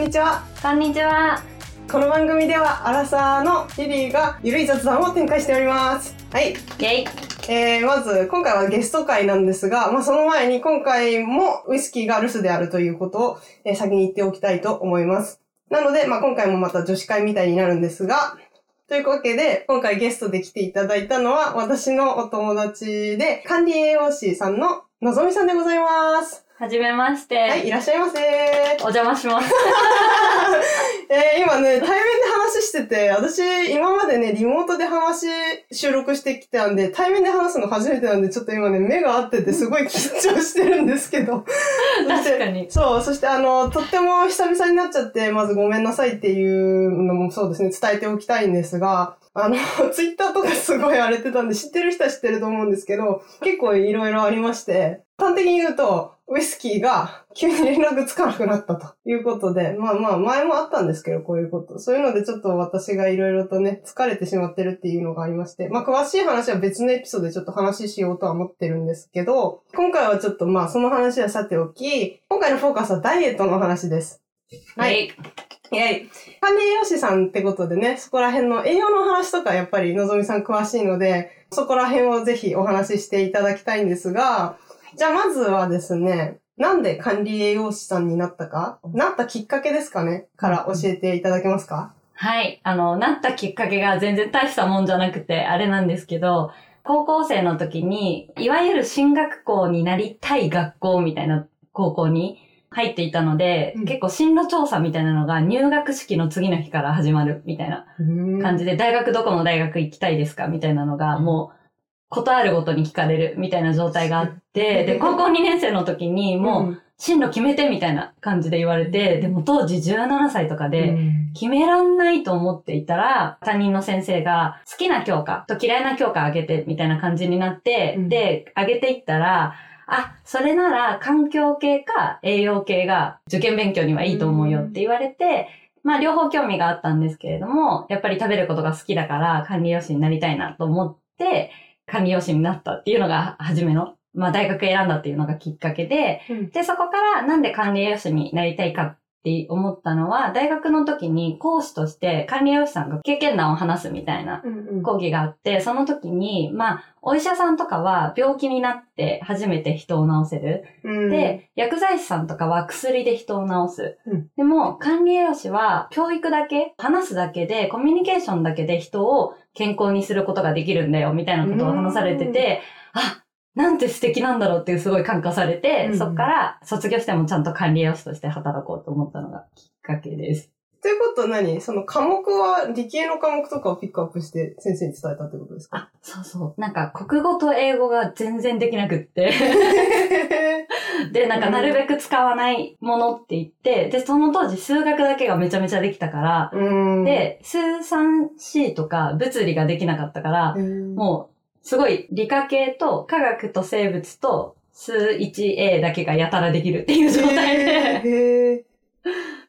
んにちは。こんにちは。この番組では、アラサーのリリーがゆるい雑談を展開しております。はい。イェイ。えー、まず、今回はゲスト会なんですが、まあ、その前に今回もウイスキーが留守であるということを、えー先に言っておきたいと思います。なので、まあ、今回もまた女子会みたいになるんですが、というわけで、今回ゲストで来ていただいたのは、私のお友達で、管理栄養士さんののぞみさんでございます。はじめまして。はい、いらっしゃいませ。お邪魔します。えー今ね、対面で話してて、私、今までね、リモートで話、収録してきたんで、対面で話すの初めてなんで、ちょっと今ね、目が合ってて、すごい緊張してるんですけど。確かに。そう、そしてあの、とっても久々になっちゃって、まずごめんなさいっていうのもそうですね、伝えておきたいんですが、あの、ツイッターとかすごい荒れてたんで、知ってる人は知ってると思うんですけど、結構いろいろありまして、端的に言うと、ウイスキーが急に連絡つかなくなったということで、まあまあ前もあったんですけど、こういうこと。そういうのでちょっと私がいろいろとね、疲れてしまってるっていうのがありまして、まあ詳しい話は別のエピソードでちょっと話しようとは思ってるんですけど、今回はちょっとまあその話はさておき、今回のフォーカスはダイエットの話です。はい。イェイ。管理栄養士さんってことでね、そこら辺の栄養の話とかやっぱりのぞみさん詳しいので、そこら辺をぜひお話ししていただきたいんですが、じゃあまずはですね、なんで管理栄養士さんになったか、なったきっかけですかね？から教えていただけますか？はい。あの、なったきっかけが全然大したもんじゃなくて、あれなんですけど、高校生の時に、いわゆる進学校になりたい学校みたいな高校に入っていたので、うん。結構進路調査みたいなのが入学式の次の日から始まるみたいな感じで、大学どこの大学行きたいですか？みたいなのが、もう、ことあるごとに聞かれるみたいな状態があって、で、高校2年生の時にもう、うん、進路決めてみたいな感じで言われて、でも当時17歳とかうで、ん。決めらんないと思っていたら、担任の先生が好きな教科と嫌いな教科あげてみたいな感じになって、うん。で、あげていったら、あ、それなら環境系か栄養系が受験勉強にはいいと思うよって言われて、まあ両方興味があったんですけれども、やっぱり食べることが好きだから管理栄養士になりたいなと思って、管理栄養士になったっていうのが初めの、まあ大学選んだっていうのがきっかけで、うん。で、そこからなんで管理栄養士になりたいかって思ったのは、大学の時に講師として管理栄養士さんが経験談を話すみたいなうんうん。講義があって、その時に、まあ、お医者さんとかは病気になって初めて人を治せる。うん。で、薬剤師さんとかは薬で人を治す。うん。でも、管理栄養士は教育だけ、話すだけで、コミュニケーションだけで人を健康にすることができるんだよ、みたいなことを話されてて、あ、なんて素敵なんだろうっていうすごい感化されて、うんそっから卒業してもちゃんと管理栄養士として働こうと思ったのがきっかけです。ということは何？その科目は理系の科目とかをピックアップして先生に伝えたってことですか？あ、そうそう。なんか国語と英語が全然できなくって。で、なんかなるべく使わないものって言って、で、その当時数学だけがめちゃめちゃできたから、うん、で、数三 C とか物理ができなかったから、うん。もう、すごい理科系と科学と生物と数 1A だけがやたらできるっていう状態で、へー。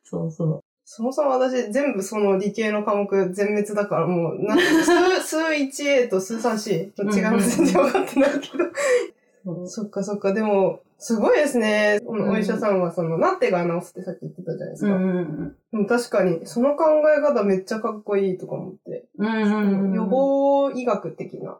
そうそう。そもそも私全部その理系の科目全滅だからもう、なんか数、数 1A と数 3C の違いも全然分かってないけど。そうそっかそっか、でも、すごいですね。お医者さんはその、なってが治すってさっき言ってたじゃないですか。うん確かに、その考え方めっちゃかっこいいとか思って。うん。うんうんうん。予防医学的な。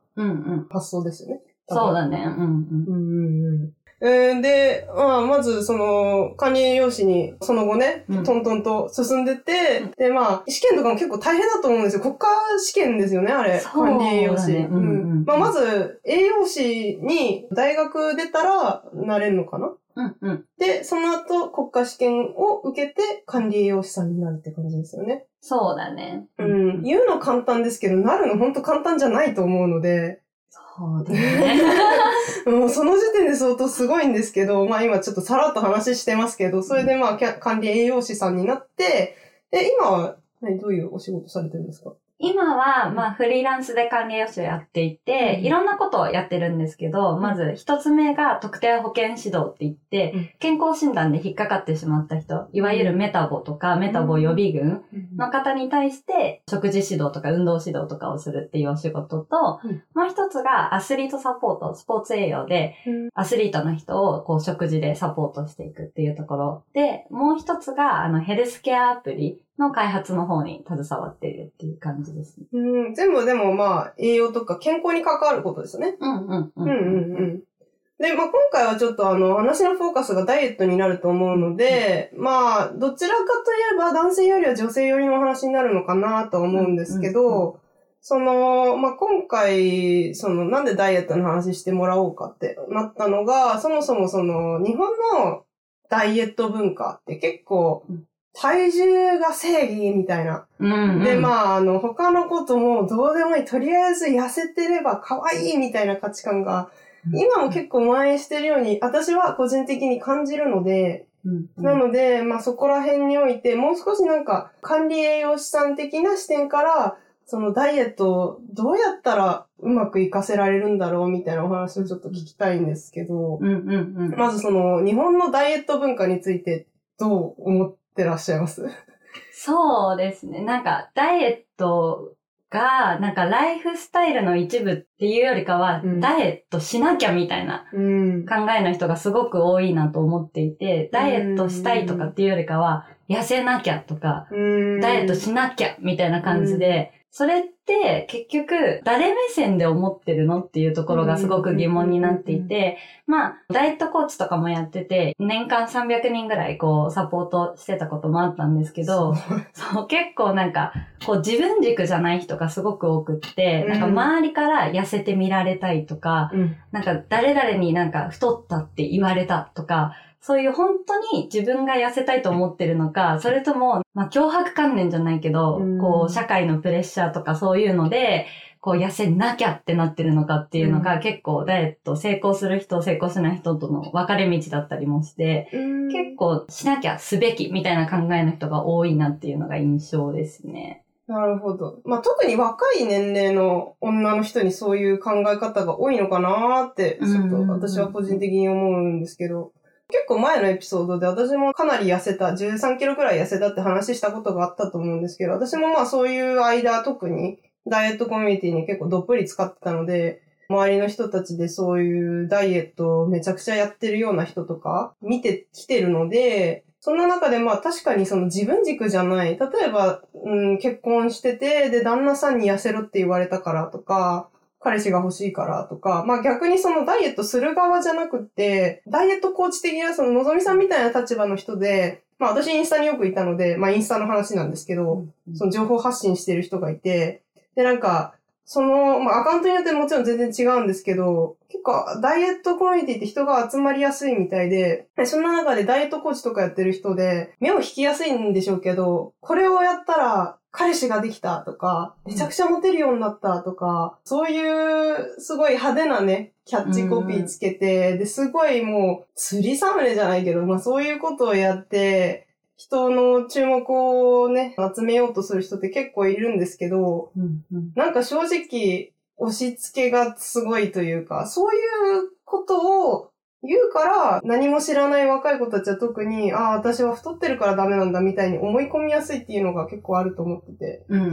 発想ですよね。そうだね。うんうん。うんうんで、まあ、まず、その、管理栄養士に、その後ね、うんトントンと進んでって、うんで、まあ、試験とかも結構大変だと思うんですよ。国家試験ですよね、あれ。管理栄養士。うんうんまあ、まず、栄養士に大学出たらなれるのかな？うんうん。で、その後、国家試験を受けて管理栄養士さんになるって感じですよね。そうだね。うん。言うの簡単ですけど、なるの本当簡単じゃないと思うので、そうだね。もうその時点で相当すごいんですけど、まあ今ちょっとさらっと話してますけど、それでまあ管理栄養士さんになって、で、今はねどういうお仕事されてるんですか？今は、まあ、フリーランスで管理栄養士をやっていて、うん。いろんなことをやってるんですけど、まず一つ目が特定保健指導って言って、うん。健康診断で引っかかってしまった人、いわゆるメタボとか、メタボ予備軍の方に対して、食事指導とか運動指導とかをするっていうお仕事と、うん。もう一つがアスリートサポート、スポーツ栄養で、うん。アスリートの人をこう食事でサポートしていくっていうところ。で、もう一つがあのヘルスケアアプリの開発の方に携わっているっていう感じですね。うん、全部でもまあ、栄養とか健康に関わることですよね。うんうんううんうんうん。で、まあ今回はちょっとあの、話のフォーカスがダイエットになると思うので、まあ、どちらかといえば男性よりは女性よりの話になるのかなとは思うんですけど、うんうんその、まあ今回、その、なんでダイエットの話してもらおうかってなったのが、そもそもその、日本のダイエット文化って結構うん、体重が正義みたいなうんうん。で、あ、まあ、あの、他のこともどうでもいい。とりあえず痩せてれば可愛いみたいな価値観が、今も結構蔓延してるように、私は個人的に感じるので、うんうんなので、まあそこら辺において、もう少しなんか、管理栄養士さん的な視点から、そのダイエットをどうやったらうまく活かせられるんだろうみたいなお話をちょっと聞きたいんですけど、うんうんうん。まずその、日本のダイエット文化についてどう思ってらっしゃいます？そうですね。なんか、ダイエットが、なんか、ライフスタイルの一部っていうよりかは、うんダイエットしなきゃみたいなうん。考えの人がすごく多いなと思っていて、ダイエットしたいとかっていうよりかは、痩せなきゃとか、ダイエットしなきゃみたいな感じで、それって結局誰目線で思ってるのっていうところがすごく疑問になっていて、まあ、ダイエットコーチとかもやってて、年間300人ぐらいこうサポートしてたこともあったんですけど、そう結構なんか、こう自分軸じゃない人がすごく多くって、なんか周りから痩せてみられたいとか、うん。なんか誰々になんか太ったって言われたとか、そういう本当に自分が痩せたいと思ってるのか、それとも、まあ脅迫観念じゃないけど、うん。こう社会のプレッシャーとかそういうので、こう痩せなきゃってなってるのかっていうのが、結構ダイエット成功する人、成功しない人との分かれ道だったりもして、結構しなきゃすべきみたいな考えの人が多いなっていうのが印象ですね。なるほど。まあ、特に若い年齢の女の人にそういう考え方が多いのかなーって、ちょっと私は個人的に思うんですけど、結構前のエピソードで私もかなり痩せた、13キロくらい痩せたって話したことがあったと思うんですけど、私もまあそういう間特にダイエットコミュニティに結構どっぷり使ってたので、周りの人たちでそういうダイエットをめちゃくちゃやってるような人とか見てきてるので、そんな中でまあ確かにその自分軸じゃない。例えば、うん、結婚してて、で、旦那さんに痩せろって言われたからとか、彼氏が欲しいからとか、まあ逆にそのダイエットする側じゃなくって、ダイエットコーチ的なそののぞみさんみたいな立場の人で、まあ私インスタによくいたので、まあインスタの話なんですけど、その情報発信してる人がいて、で、なんか、その、まあ、アカウントによってもちろん全然違うんですけど、結構、ダイエットコミュニティって人が集まりやすいみたいで、そんな中でダイエットコーチとかやってる人で、目を引きやすいんでしょうけど、これをやったら、彼氏ができたとか、めちゃくちゃモテるようになったとか、そういう、すごい派手なね、キャッチコピーつけて、で、すごいもう、釣りサムネじゃないけど、まあそういうことをやって、人の注目をね、集めようとする人って結構いるんですけど、うんうんなんか正直、押し付けがすごいというか、そういうことを言うから、何も知らない若い子たちは特に、ああ、私は太ってるからダメなんだみたいに思い込みやすいっていうのが結構あると思ってて、うんう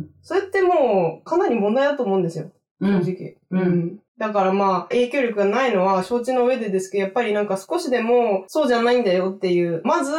んそれってもう、かなり問題だと思うんですよ。うん。正直。うんだからまあ、影響力がないのは承知の上でですけど、やっぱりなんか少しでもそうじゃないんだよっていう。まず、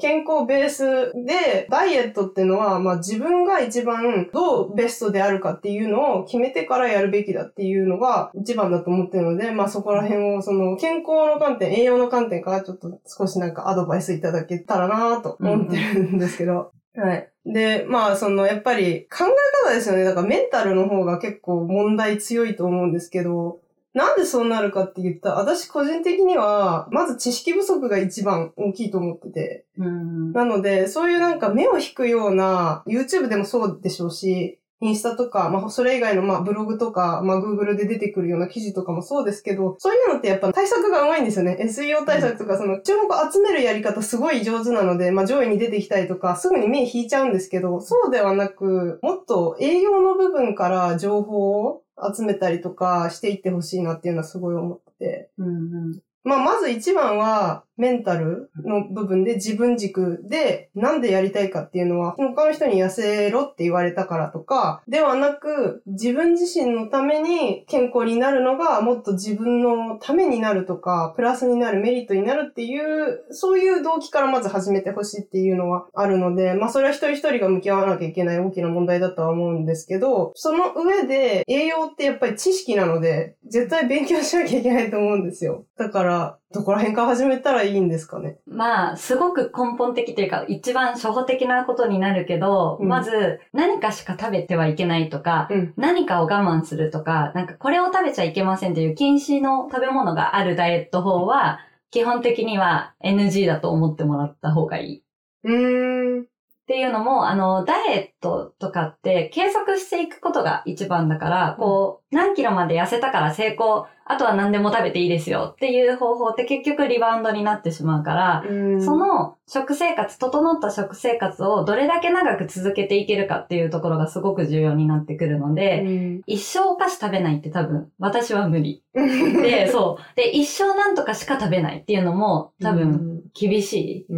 健康ベースで、ダイエットっていうのは、まあ自分が一番どうベストであるかっていうのを決めてからやるべきだっていうのが一番だと思ってるので、まあそこら辺をその健康の観点、栄養の観点からちょっと少しなんかアドバイスいただけたらなと思ってるんですけど。はい。で、まあ、その、やっぱり考え方ですよね。だからメンタルの方が結構問題強いと思うんですけど、なんでそうなるかって言ったら、私個人的には、まず知識不足が一番大きいと思ってて。うんなので、そういうなんか目を引くような、YouTube でもそうでしょうし、インスタとか、まあ、それ以外の、まあ、ブログとか、まあ、Google で出てくるような記事とかもそうですけど、そういうのってやっぱ対策が上手いんですよね。SEO 対策とか、その、注目を集めるやり方すごい上手なので、まあ、上位に出てきたりとか、すぐに目引いちゃうんですけど、そうではなく、もっと栄養の部分から情報を集めたりとかしていってほしいなっていうのはすごい思ってて。うんうん。まあ、まず一番は、メンタルの部分で自分軸で、なんでやりたいかっていうのは、他の人に痩せろって言われたからとか、ではなく、自分自身のために健康になるのが、もっと自分のためになるとか、プラスになるメリットになるっていう、そういう動機からまず始めてほしいっていうのはあるので、まあ、それは一人一人が向き合わなきゃいけない大きな問題だとは思うんですけど、その上で、栄養ってやっぱり知識なので、絶対勉強しなきゃいけないと思うんですよ。だから、どこら辺から始めたらいいんですかね？まあ、すごく根本的というか、一番初歩的なことになるけど、うんまず、何かしか食べてはいけないとか、うん何かを我慢するとか、なんかこれを食べちゃいけませんという禁止の食べ物があるダイエット法は、基本的には NG だと思ってもらった方がいい。うーん。っていうのも、あの、ダイエットとかって計測していくことが一番だから、こう、何キロまで痩せたから成功、あとは何でも食べていいですよっていう方法って結局リバウンドになってしまうから、うんそ、の食生活、整った食生活をどれだけ長く続けていけるかっていうところがすごく重要になってくるので、うん一生お菓子食べないって多分、私は無理。で、そう。で、一生なんとかしか食べないっていうのも多分、厳しい。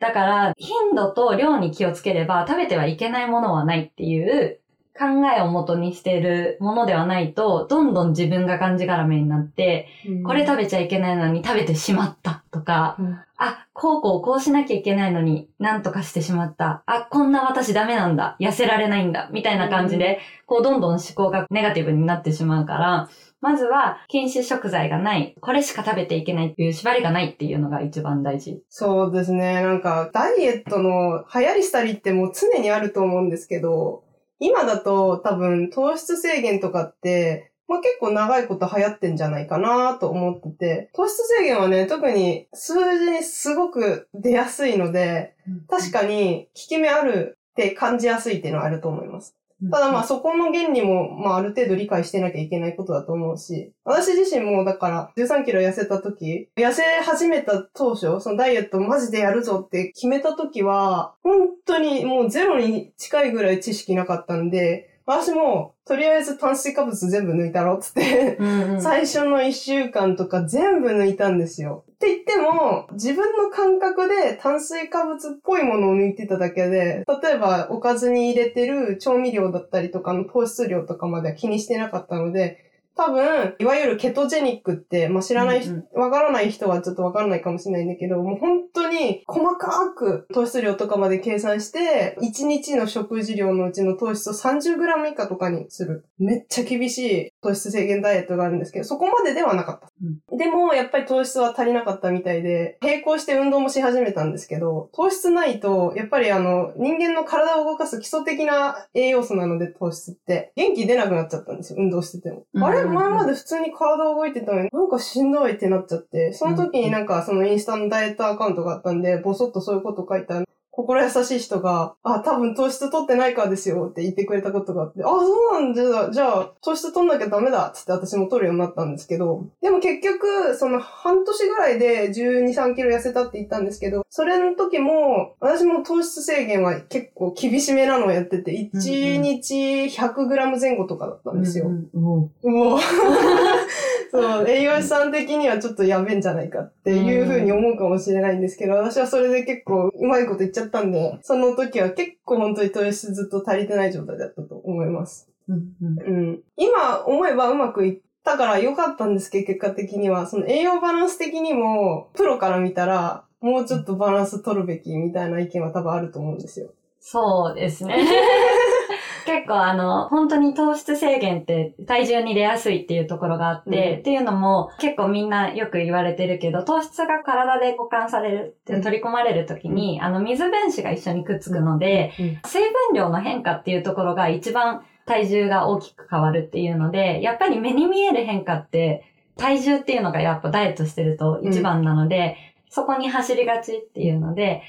うん。だから、頻度と量に気をつければ食べてはいけないものはないっていう考えを元にしているものではないと、どんどん自分ががんじがらめになって、これ食べちゃいけないのに食べてしまったとか、うんあ、こうこうこうしなきゃいけないのになんとかしてしまった。あ、こんな私ダメなんだ。痩せられないんだ。みたいな感じで、こうどんどん思考がネガティブになってしまうから、まずは禁止食材がない。これしか食べていけないっていう縛りがないっていうのが一番大事。そうですね。なんか、ダイエットの流行りしたりってもう常にあると思うんですけど、今だと多分糖質制限とかって、まあ、結構長いこと流行ってんじゃないかなと思ってて、糖質制限はね、特に数字にすごく出やすいので、確かに効き目あるって感じやすいっていうのはあると思います。ただまあそこの原理もまあある程度理解してなきゃいけないことだと思うし、私自身もだから13キロ痩せた時、痩せ始めた当初、そのダイエットマジでやるぞって決めた時は、本当にもうゼロに近いぐらい知識なかったんで、私もとりあえず炭水化物全部抜いたろっつって、うんうん最初の一週間とか全部抜いたんですよ。って言っても、自分の感覚で炭水化物っぽいものを抜いてただけで、例えばおかずに入れてる調味料だったりとかの糖質量とかまでは気にしてなかったので、多分、いわゆるケトジェニックって、まあ、知らない人、うんわからない人はちょっとわからないかもしれないんだけど、もう本当に細かく糖質量とかまで計算して、1日の食事量のうちの糖質を 30g 以下とかにする。めっちゃ厳しい糖質制限ダイエットがあるんですけど、そこまでではなかった。でも、やっぱり糖質は足りなかったみたいで、並行して運動もし始めたんですけど、糖質ないと、やっぱりあの、人間の体を動かす基礎的な栄養素なので、糖質って。元気出なくなっちゃったんですよ、運動してても。うんあれ？前まで普通に体動いてたのに、なんかしんどいってなっちゃって、その時になんかそのインスタのダイエットアカウントがあったんで、ぼそっとそういうこと書いた心優しい人が、あ、多分糖質取ってないからですよって言ってくれたことがあって、あ、そうなんだ。じゃあ、糖質取んなきゃダメだ。っつって私も取るようになったんですけど、でも結局、その半年ぐらいで12、3キロ痩せたって言ったんですけど、それの時も、私も糖質制限は結構厳しめなのをやってて、1日 100g 前後とかだったんですよ。うんうんうお そう、栄養士さん的にはちょっとやべえんじゃないかっていうふうに思うかもしれないんですけど、私はそれで結構うまいこと言っちゃったんで、その時は結構本当に糖質ずっと足りてない状態だったと思います。うんうんうん。今思えばうまくいったから良かったんですけど、結果的には。その栄養バランス的にも、プロから見たら、もうちょっとバランス取るべきみたいな意見は多分あると思うんですよ。そうですね。結構あの、本当に糖質制限って体重に出やすいっていうところがあって、うん。っていうのも結構みんなよく言われてるけど、糖質が体で保管される、うん取り込まれるときに、あの、水分子が一緒にくっつくので、水分量の変化っていうところが一番体重が大きく変わるっていうので、やっぱり目に見える変化って、体重っていうのがやっぱダイエットしてると一番なので、そこに走りがちっていうので、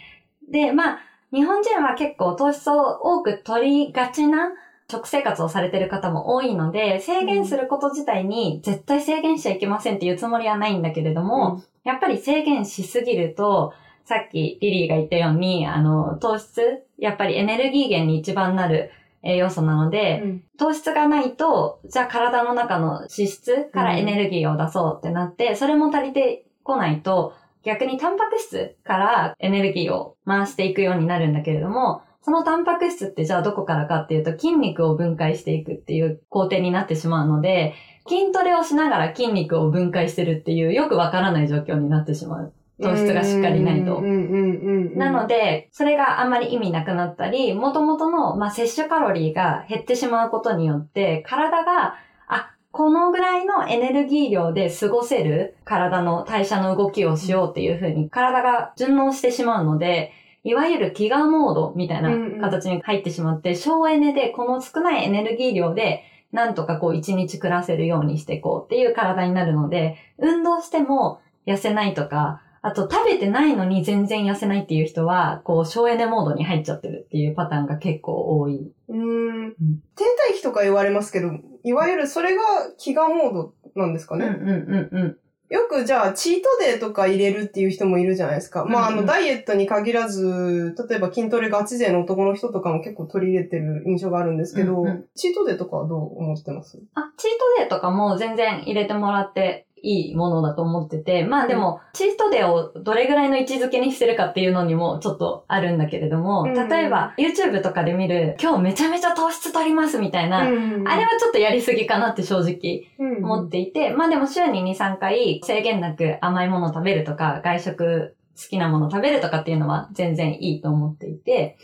で、まあ、日本人は結構糖質を多く取りがちな食生活をされてる方も多いので、制限すること自体に絶対制限しちゃいけませんっていうつもりはないんだけれども、やっぱり制限しすぎると、さっきリリーが言ったように、あの、糖質、やっぱりエネルギー源に一番なる栄養素なので、うん。糖質がないと、じゃあ体の中の脂質からエネルギーを出そうってなって、それも足りてこないと、逆にタンパク質からエネルギーを回していくようになるんだけれども、そのタンパク質ってじゃあどこからかっていうと筋肉を分解していくっていう工程になってしまうので、筋トレをしながら筋肉を分解してるっていうよくわからない状況になってしまう。糖質がしっかりないと。なので、それがあんまり意味なくなったり、元々の、まあ、摂取カロリーが減ってしまうことによって、体が、あ、このぐらいのエネルギー量で過ごせる体の代謝の動きをしようっていうふうに体が順応してしまうので、いわゆる飢餓モードみたいな形に入ってしまって、省エネでこの少ないエネルギー量で、なんとかこう一日暮らせるようにしていこうっていう体になるので、運動しても痩せないとか、あと食べてないのに全然痩せないっていう人は、こう省エネモードに入っちゃってるっていうパターンが結構多い。うーん。停滞期とか言われますけど、いわゆるそれが飢餓モードなんですかね。うんうんうんうん。よくじゃあ、チートデーとか入れるっていう人もいるじゃないですか。まあ、あの、ダイエットに限らず、例えば筋トレガチ勢の男の人とかも結構取り入れてる印象があるんですけど、うんうんチートデーとかはどう思ってます？あ、チートデーとかも全然入れてもらっていいものだと思ってて、まあでも、チートデーをどれぐらいの位置づけにしてるかっていうのにもちょっとあるんだけれども、うん。例えば YouTube とかで見る、今日めちゃめちゃ糖質取りますみたいな、うん。あれはちょっとやりすぎかなって正直うん。思っていて、まあでも週に2、3回制限なく甘いものを食べるとか、外食好きなものを食べるとかっていうのは全然いいと思っていて、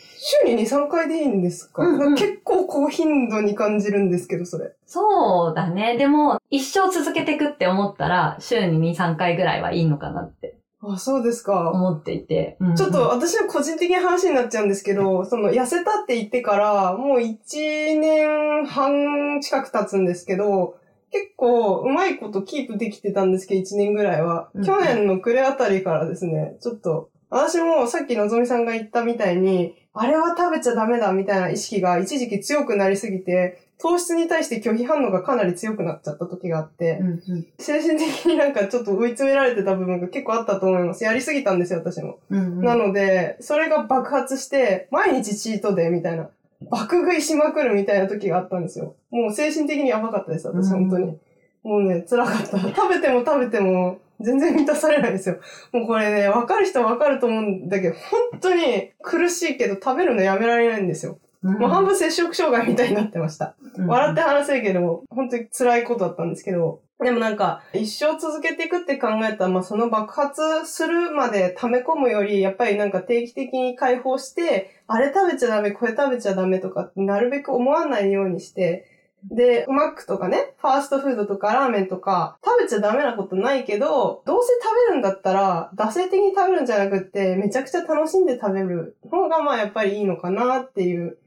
週に2、3回でいいんですか、うんうん結構高頻度に感じるんですけど、それ。そうだね。でも、一生続けていくって思ったら、週に2、3回ぐらいはいいのかなってあ、そうですか。思っていて。うんうんちょっと、私の個人的な話になっちゃうんですけど、その痩せたって言ってから、もう1年半近く経つんですけど、結構うまいことキープできてたんですけど、1年ぐらいは。うん去年の暮れあたりからですね、ちょっと、私もさっきのぞみさんが言ったみたいに、あれは食べちゃダメだみたいな意識が一時期強くなりすぎて、糖質に対して拒否反応がかなり強くなっちゃった時があって、うんうん精神的になんかちょっと追い詰められてた部分が結構あったと思います。やりすぎたんですよ、私も。うんうんなので、それが爆発して、毎日チートデーみたいな、爆食いしまくるみたいな時があったんですよ。もう精神的にやばかったです、私、うん本当に。もうね、辛かった。食べても食べても、全然満たされないんですよ。もうこれね、わかる人はわかると思うんだけど、本当に苦しいけど食べるのやめられないんですよ。もう半分摂食障害みたいになってました。笑って話せるけども、本当に辛いことだったんですけど、でもなんか、一生続けていくって考えたら、まあその爆発するまで溜め込むより、やっぱりなんか定期的に解放して、あれ食べちゃダメ、これ食べちゃダメとか、なるべく思わないようにして、で、マックとかね、ファーストフードとかラーメンとか、食べちゃダメなことないけど、どうせ食べるんだったら、惰性的に食べるんじゃなくって、めちゃくちゃ楽しんで食べる方がまあやっぱりいいのかなっていう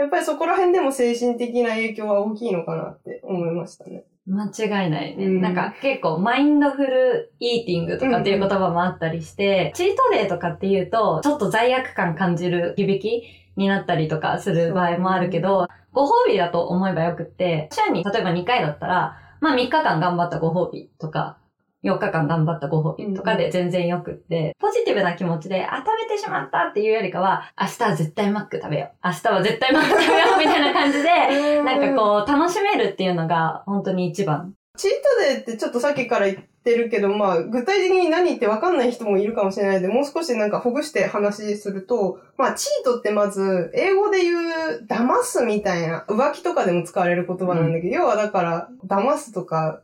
やっぱりそこら辺でも精神的な影響は大きいのかなって思いましたね。間違いないね。うんなんか結構マインドフルイーティングとかっていう言葉もあったりして、チートデーとかっていうと、ちょっと罪悪感感じる響きになったりとかする場合もあるけど、ご褒美だと思えばよくって、週に例えば2回だったら、まあ3日間頑張ったご褒美とか、4日間頑張ったご褒美とかで全然よくって、ポジティブな気持ちで、あ、食べてしまったっていうよりかは、明日は絶対マック食べよう。明日は絶対マック食べよう みたいな感じで、なんかこう、楽しめるっていうのが本当に一番。チートデーってちょっとさっきから言ってるけど、まあ、具体的に何言って分かんない人もいるかもしれないので、もう少しなんかほぐして話すると、まあ、チートってまず、英語で言う、騙すみたいな、浮気とかでも使われる言葉なんだけど、要はだから、騙すとか、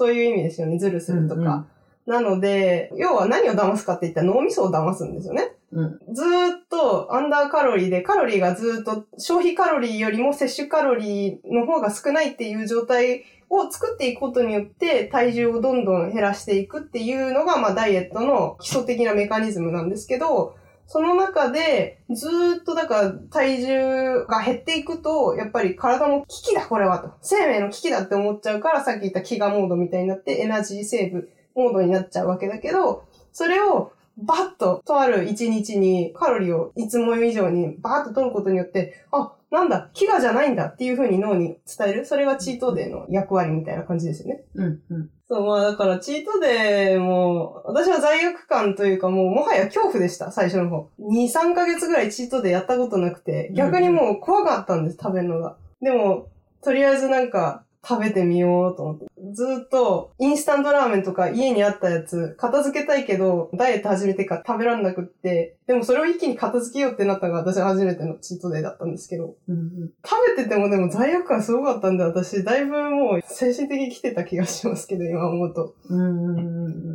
そういう意味ですよね、ズルするとか。うんうんなので、要は何を騙すかって言ったら脳みそを騙すんですよね。うん。ずーっとアンダーカロリーで、カロリーがずーっと消費カロリーよりも摂取カロリーの方が少ないっていう状態を作っていくことによって体重をどんどん減らしていくっていうのが、まあダイエットの基礎的なメカニズムなんですけど、その中でずっとだから体重が減っていくと、やっぱり体の危機だこれはと。生命の危機だって思っちゃうから、さっき言った飢餓モードみたいになってエナジーセーブモードになっちゃうわけだけど、それをバッと、とある一日にカロリーをいつも以上にバーッと取ることによって、あ、なんだ、飢餓じゃないんだっていう風に脳に伝える？それがチートデーの役割みたいな感じですよね。うん、うん。そう、まあだからチートデーも、私は罪悪感というかもうもはや恐怖でした、最初の方。2、3ヶ月ぐらいチートデーやったことなくて、逆にもう怖かったんです、食べるのが。でも、とりあえずなんか、食べてみようと思って。ずーっと、インスタントラーメンとか家にあったやつ、片付けたいけど、ダイエット始めてから食べらんなくって、でもそれを一気に片付けようってなったのが私初めてのチートデーだったんですけど、うんうん食べててもでも罪悪感すごかったんで、私、だいぶもう精神的に来てた気がしますけど、今思うと。うんうんう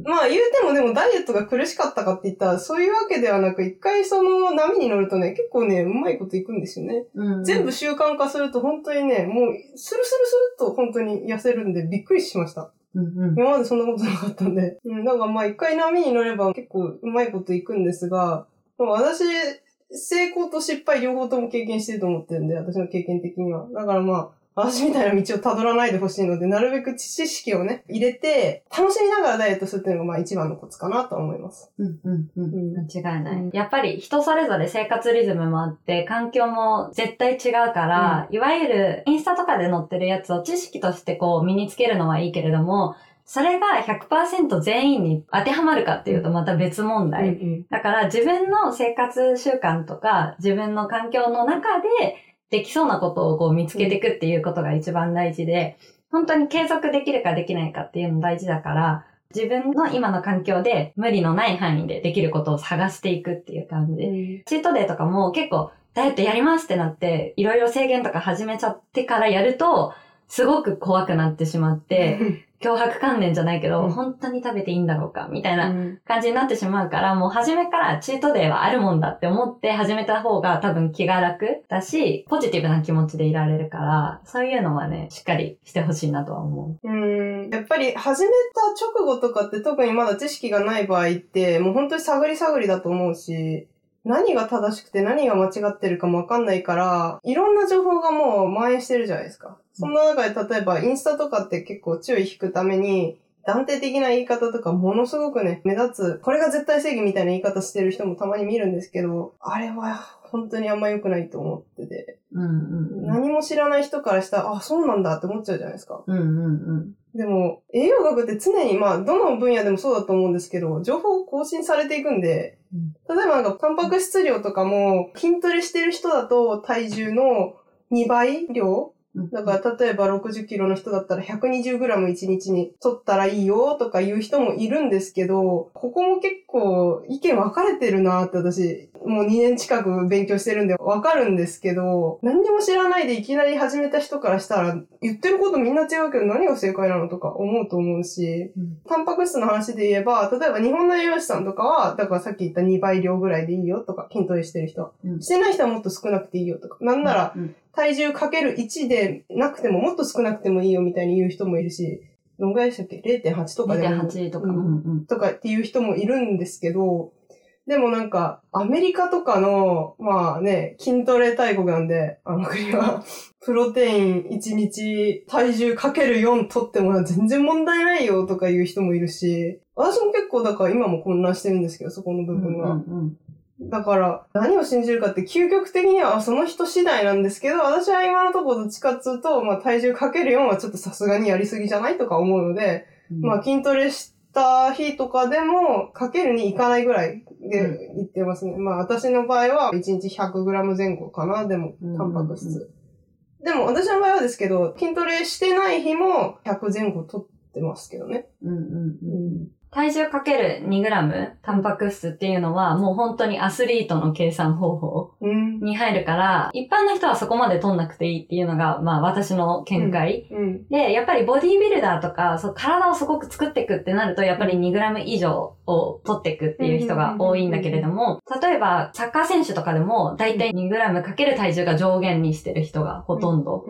んまあ言うてもでもダイエットが苦しかったかって言ったら、そういうわけではなく、一回その波に乗るとね、結構ね、うまいこといくんですよね。うん。全部習慣化すると本当にね、もう、スルスルスルっと本当に痩せるんでびっくりしました。うんうん。今までそんなことなかったんで。うん、なんかまあ一回波に乗れば結構うまいこといくんですが、でも私、成功と失敗両方とも経験してると思ってるんで、私の経験的には。だからまあ、私みたいな道を辿らないでほしいので、なるべく知識をね、入れて、楽しみながらダイエットするっていうのがまあ一番のコツかなとは思います。うんうんうん。うん。間違いない、うんやっぱり人それぞれ生活リズムもあって、環境も絶対違うから、いわゆるインスタとかで載ってるやつを知識としてこう身につけるのはいいけれども、それが100%全員に当てはまるかっていうとまた別問題。うん。だから自分の生活習慣とか自分の環境の中でできそうなことをこう見つけていくっていうことが一番大事で、本当に継続できるかできないかっていうの大事だから、自分の今の環境で無理のない範囲でできることを探していくっていう感じで。チートデーとかも結構ダイエットやりますってなって、いろいろ制限とか始めちゃってからやると、すごく怖くなってしまって、脅迫観念じゃないけど、うん。本当に食べていいんだろうかみたいなうん。感じになってしまうから、もう初めからチートデーはあるもんだって思って始めた方が多分気が楽だし、ポジティブな気持ちでいられるから、そういうのはね、しっかりしてほしいなとは思うん。やっぱり始めた直後とかって特にまだ知識がない場合って、もう本当に探り探りだと思うし、何が正しくて何が間違ってるかもわかんないから、いろんな情報がもう蔓延してるじゃないですか。そんな中で例えばインスタとかって結構注意引くために、断定的な言い方とかものすごくね、目立つ、これが絶対正義みたいな言い方してる人もたまに見るんですけど、あれは本当にあんま良くないと思ってて、う。うんうんうん。何も知らない人からしたら、あ、そうなんだって思っちゃうじゃないですか。うんうんうん。でも、栄養学って常に、まあ、どの分野でもそうだと思うんですけど、情報更新されていくんで、例えばなんか、タンパク質量とかも、筋トレしてる人だと体重の2倍量うんだから、例えば60キロの人だったら 120g 1日に取ったらいいよとか言う人もいるんですけど、ここも結構意見分かれてるなって私、もう2年近く勉強してるんで分かるんですけど、何にも知らないでいきなり始めた人からしたら、言ってることみんな違うけど何が正解なのとか思うと思うし、うんタンパク質の話で言えば、例えば日本の栄養士さんとかは、だからさっき言った2倍量ぐらいでいいよとか、筋トレしてる人は。うんしてない人はもっと少なくていいよとか。なんなら、うん体重かける1でなくてももっと少なくてもいいよみたいに言う人もいるし、どんぐらいでしたっけ ?0.8 とかでも。2.8とか。ううんんうん。とかっていう人もいるんですけど、でもなんか、アメリカとかの、まあね、筋トレ大国なんで、あの国は、プロテイン1日体重かける4取っても全然問題ないよとかいう人もいるし、私も結構だから今も混乱してるんですけど、そこの部分は。うんうんだから、何を信じるかって究極的にはその人次第なんですけど、私は今のところどっちかっつうと、まあ体重かける4はちょっとさすがにやりすぎじゃないとか思うので、うん。まあ筋トレした日とかでも、かけるに行かないぐらいで言ってますね。まあ私の場合は1日 100g 前後かな、でもうん、タンパク質。でも私の場合はですけど、筋トレしてない日も100前後取ってますけどね。うんうんうん。体重かける 2g タンパク質っていうのはもう本当にアスリートの計算方法うん。に入るから、一般の人はそこまで取んなくていいっていうのが、まあ私の見解。うん。で、やっぱりボディービルダーとか、そう体をすごく作っていくってなると、やっぱり 2g 以上を取っていくっていう人が多いんだけれども、例えばサッカー選手とかでも、だいたい 2g かける体重が上限にしてる人がほとんど。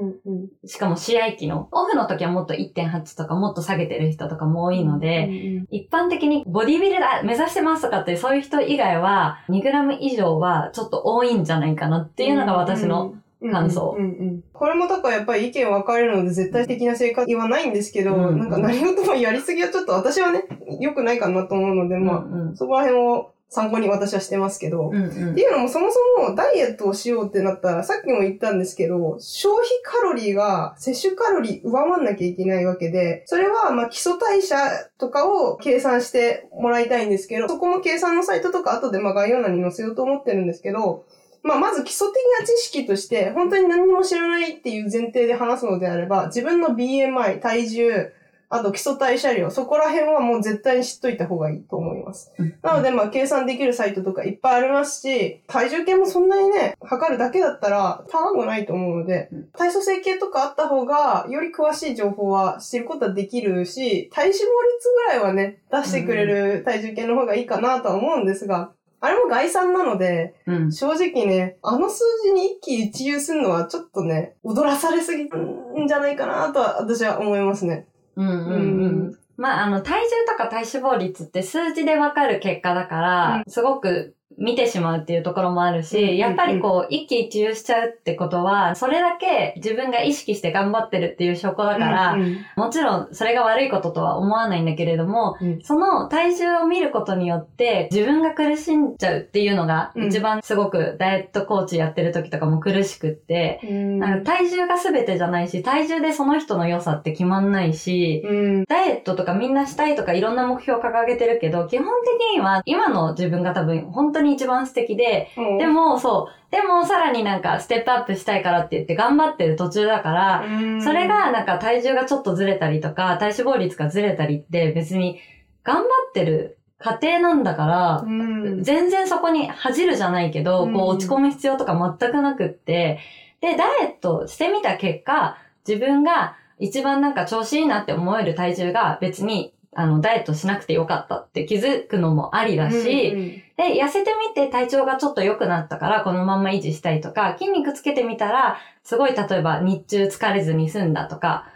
しかも試合機の。オフの時はもっと1.8とかもっと下げてる人とかも多いので、一般的にボディビルダー目指してますとかってそういう人以外は 2g 以上はちょっと多いんじゃないかなっていうのが私の感想。うんうんうんうん。これもだからやっぱり意見分かれるので絶対的な正解はないんですけど、うん。なんか何事もやりすぎはちょっと私はね、良くないかなと思うので、まあ、うんうん。そこら辺を参考に私はしてますけど、うんうん。っていうのもそもそもダイエットをしようってなったら、さっきも言ったんですけど、消費カロリーが摂取カロリー上回んなきゃいけないわけで、それはまあ基礎代謝とかを計算してもらいたいんですけど、そこも計算のサイトとか後でまあ概要欄に載せようと思ってるんですけど、まあまず基礎的な知識として、本当に何も知らないっていう前提で話すのであれば、自分の BMI、体重、あと基礎代謝量、そこら辺はもう絶対に知っといた方がいいと思います。なので、まあ、計算できるサイトとかいっぱいありますし、体重計もそんなにね、測るだけだったら高くないと思うので、体組成計とかあった方が、より詳しい情報は知ることはできるし、体脂肪率ぐらいはね、出してくれる体重計の方がいいかなとは思うんですが、あれも概算なので、うん。正直ね、あの数字に一喜一憂するのはちょっとね、踊らされすぎんじゃないかなとは私は思いますね。うんうんううんん。まあ、あの、体重とか体脂肪率って数字でわかる結果だから、すごく見てしまうっていうところもあるし、やっぱりこう、一喜一憂しちゃうってことは、それだけ自分が意識して頑張ってるっていう証拠だから、うんうん。もちろんそれが悪いこととは思わないんだけれども、うん。その体重を見ることによって自分が苦しんじゃうっていうのがうん。一番すごくダイエットコーチやってる時とかも苦しくって、うん。なんか体重が全てじゃないし、体重でその人の良さって決まんないし、うん。ダイエットとかみんなしたいとかいろんな目標を掲げてるけど、基本的には今の自分が多分本当に一番素敵で、うん。でもそう、でもさらになんかステップアップしたいからって言って頑張ってる途中だから、うん。それがなんか体重がちょっとずれたりとか、体脂肪率がずれたりって別に頑張ってる過程なんだから、うん。全然そこに恥じるじゃないけど、うん。こう落ち込む必要とか全くなくって、で、ダイエットしてみた結果、自分が一番なんか調子いいなって思える体重が別に、あの、ダイエットしなくてよかったって気づくのもありだし、で、痩せてみて体調がちょっと良くなったから、このまんま維持したいとか、筋肉つけてみたら、すごい例えば日中疲れずに済んだとか、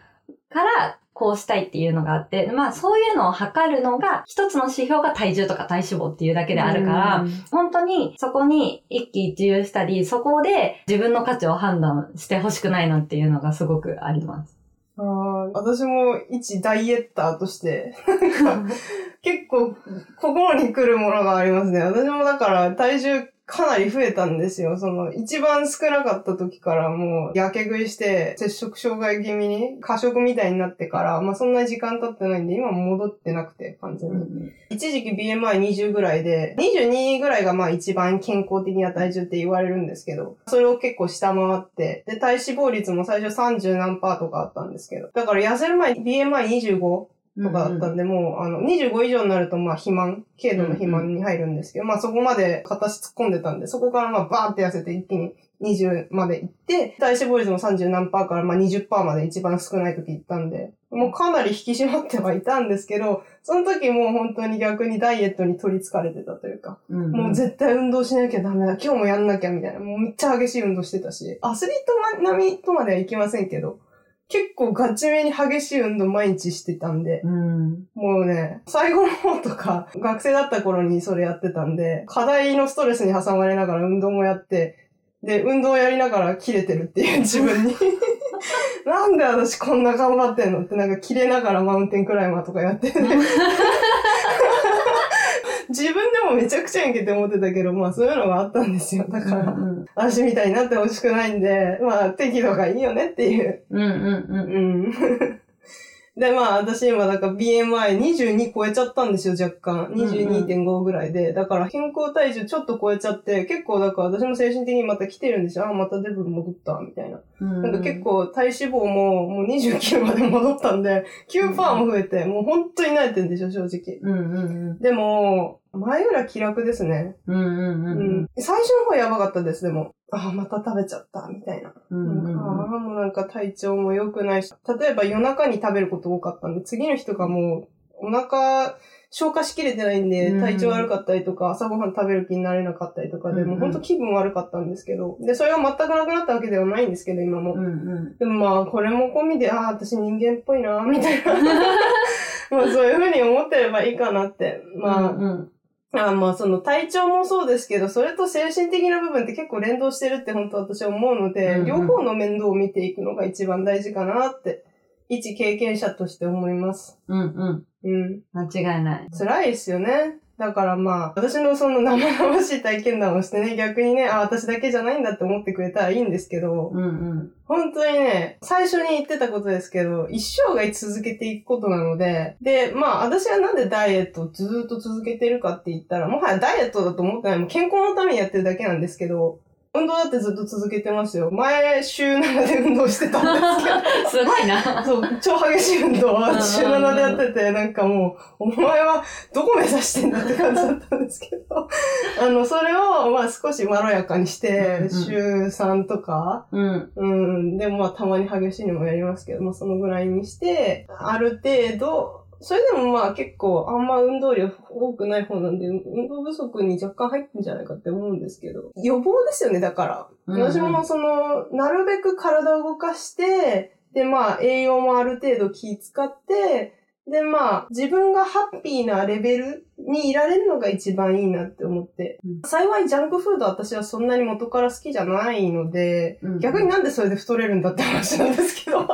から、こうしたいっていうのがあって、まあそういうのを測るのが、一つの指標が体重とか体脂肪っていうだけであるから、本当にそこに一喜一憂したり、そこで自分の価値を判断してほしくないなっていうのがすごくあります。あー私も一ダイエッターとして、結構心に来るものがありますね。私もだから体重かなり増えたんですよ。その一番少なかった時からもうやけ食いして摂食障害気味に過食みたいになってから、まあそんな時間経ってないんで今も戻ってなくて完全に。一時期 BMI20 ぐらいで、22ぐらいがまあ一番健康的な体重って言われるんですけど、それを結構下回って、で、体脂肪率も最初30何パーとかあったんですけど、だから痩せる前 BMI25 とかだったんで、もう、あの、25以上になると、まあ、肥満、軽度の肥満に入るんですけど、まあ、そこまで形突っ込んでたんで、そこからまあ、バーンって痩せて一気に20まで行って、体脂肪率も30何パーからまあ20%まで一番少ない時行ったんで、もうかなり引き締まってはいたんですけど、その時もう本当に逆にダイエットに取り憑かれてたというか、もう絶対運動しなきゃダメだ、今日もやんなきゃみたいな、もうめっちゃ激しい運動してたし、アスリート並みとまではいきませんけど、結構ガチめに激しい運動毎日してたんで、うん。もうね、最後の方とか、学生だった頃にそれやってたんで、課題のストレスに挟まれながら運動もやって、で、運動やりながら切れてるっていう自分に。なんで私こんな頑張ってんのってなんか切れながらマウンテンクライマーとかやってて。自分でもめちゃくちゃやんけって思ってたけど、まあそういうのがあったんですよ。だから、うん私みたいになってほしくないんで、まあ適度がいいよねっていう。うんうんうん。うん。で、まあ、私今、だから BMI22 超えちゃったんですよ、若干。22.5ぐらいで。だから、健康体重ちょっと超えちゃって、結構、だから私も精神的にまた来てるんですよ。あ、またデブ戻った、みたいな。うんなんか結構、体脂肪も、もう29まで戻ったんで、9%も増えて、もう本当に慣れてるんですよ、正直。うんうんでも、前よりは気楽ですね。うん。うんうんううんん。最初の方やばかったです、でも。あ、また食べちゃった、みたいな。うんうんああ、もうなんか体調も良くないし、例えば夜中に食べること多かったんで、次の日とかもうお腹消化しきれてないんでうん体調悪かったりとか、朝ごはん食べる気になれなかったりとかで、うんもう本当気分悪かったんですけど、で、それが全くなくなったわけではないんですけど、今も。うんうんでもまあ、これも込みで、ああ、私人間っぽいな、みたいな。まあそういうふうに思ってればいいかなって。まあ、うんあまあその体調もそうですけど、それと精神的な部分って結構連動してるって本当私は思うので、うんうん両方の面倒を見ていくのが一番大事かなって、一経験者として思います。うんうん。うん。間違いない。辛いですよね。だからまあ、私のその生々しい体験談をしてね、逆にね、あ、私だけじゃないんだって思ってくれたらいいんですけど、うんうん。本当にね、最初に言ってたことですけど、一生涯続けていくことなので、で、まあ、私はなんでダイエットをずーっと続けてるかって言ったら、もはやダイエットだと思ってない。もう健康のためにやってるだけなんですけど、運動だってずっと続けてますよ。前、週7で運動してたんですけど、すごいな。そう、超激しい運動は週うんうんうん7でやってて、なんかもう、お前はどこ目指してんだって感じだったんですけど、あの、それを、まあ少しまろやかにして、ん週3とか、うん。うん、でもまあたまに激しいのもやりますけど、まあそのぐらいにして、ある程度、それでもまあ結構あんま運動量多くない方なんで、運動不足に若干入ってんじゃないかって思うんですけど、予防ですよね、だから。うんうん私もその、なるべく体を動かして、でまあ栄養もある程度気使って、でまあ自分がハッピーなレベルにいられるのが一番いいなって思って。うん幸いジャンクフード私はそんなに元から好きじゃないので、うん逆になんでそれで太れるんだって話なんですけど。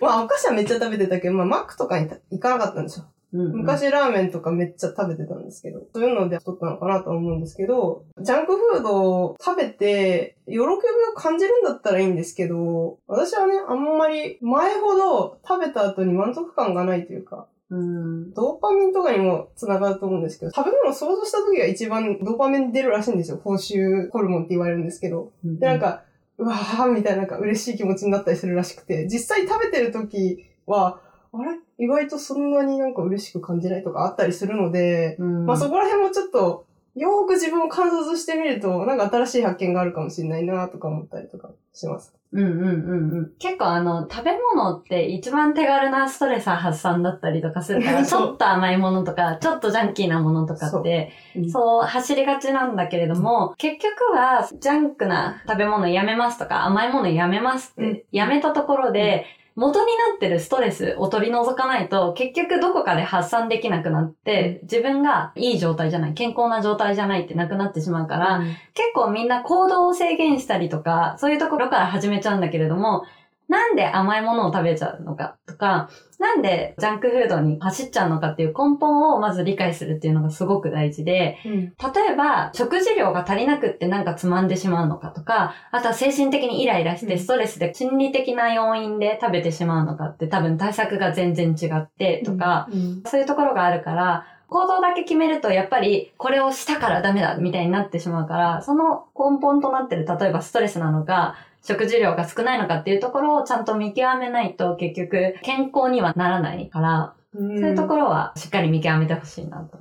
まあお菓子はめっちゃ食べてたけど、まあマックとかに行かなかったんですよ。うんうん。昔ラーメンとかめっちゃ食べてたんですけど、そういうので太ったのかなと思うんですけど、ジャンクフードを食べて、喜びを感じるんだったらいいんですけど、私はね、あんまり前ほど食べた後に満足感がないというか、うん。ドーパミンとかにも繋がると思うんですけど、食べ物を想像した時が一番ドーパミン出るらしいんですよ。報酬ホルモンって言われるんですけど。で、なんか、うわーみたいななんか嬉しい気持ちになったりするらしくて、実際食べてる時は、あれ？意外とそんなになんか嬉しく感じないとかあったりするので、うん、まあそこら辺もちょっと、よーく自分を観察してみると、なんか新しい発見があるかもしれないなとか思ったりとかします。うんうんうんうん。結構あの、食べ物って一番手軽なストレス発散だったりとかするから、ち そう。ょっと甘いものとか、ちょっとジャンキーなものとかって、うん。そう走りがちなんだけれども、結局はジャンクな食べ物やめますとか、甘いものやめますって、うん。やめたところで、元になってるストレスを取り除かないと、結局どこかで発散できなくなって、自分がいい状態じゃない、健康な状態じゃないってなくなってしまうから、結構みんな行動を制限したりとか、そういうところから始めちゃうんだけれども、なんで甘いものを食べちゃうのかとか、なんでジャンクフードに走っちゃうのかっていう根本をまず理解するっていうのがすごく大事で、うん。例えば食事量が足りなくってなんかつまんでしまうのかとか、あとは精神的にイライラしてうん。ストレスで心理的な要因で食べてしまうのかって多分対策が全然違ってとか、うん、そういうところがあるから、行動だけ決めるとやっぱりこれをしたからダメだみたいになってしまうから、その根本となってる例えばストレスなのか、食事量が少ないのかっていうところをちゃんと見極めないと結局健康にはならないから、うんそういうところはしっかり見極めてほしいなと。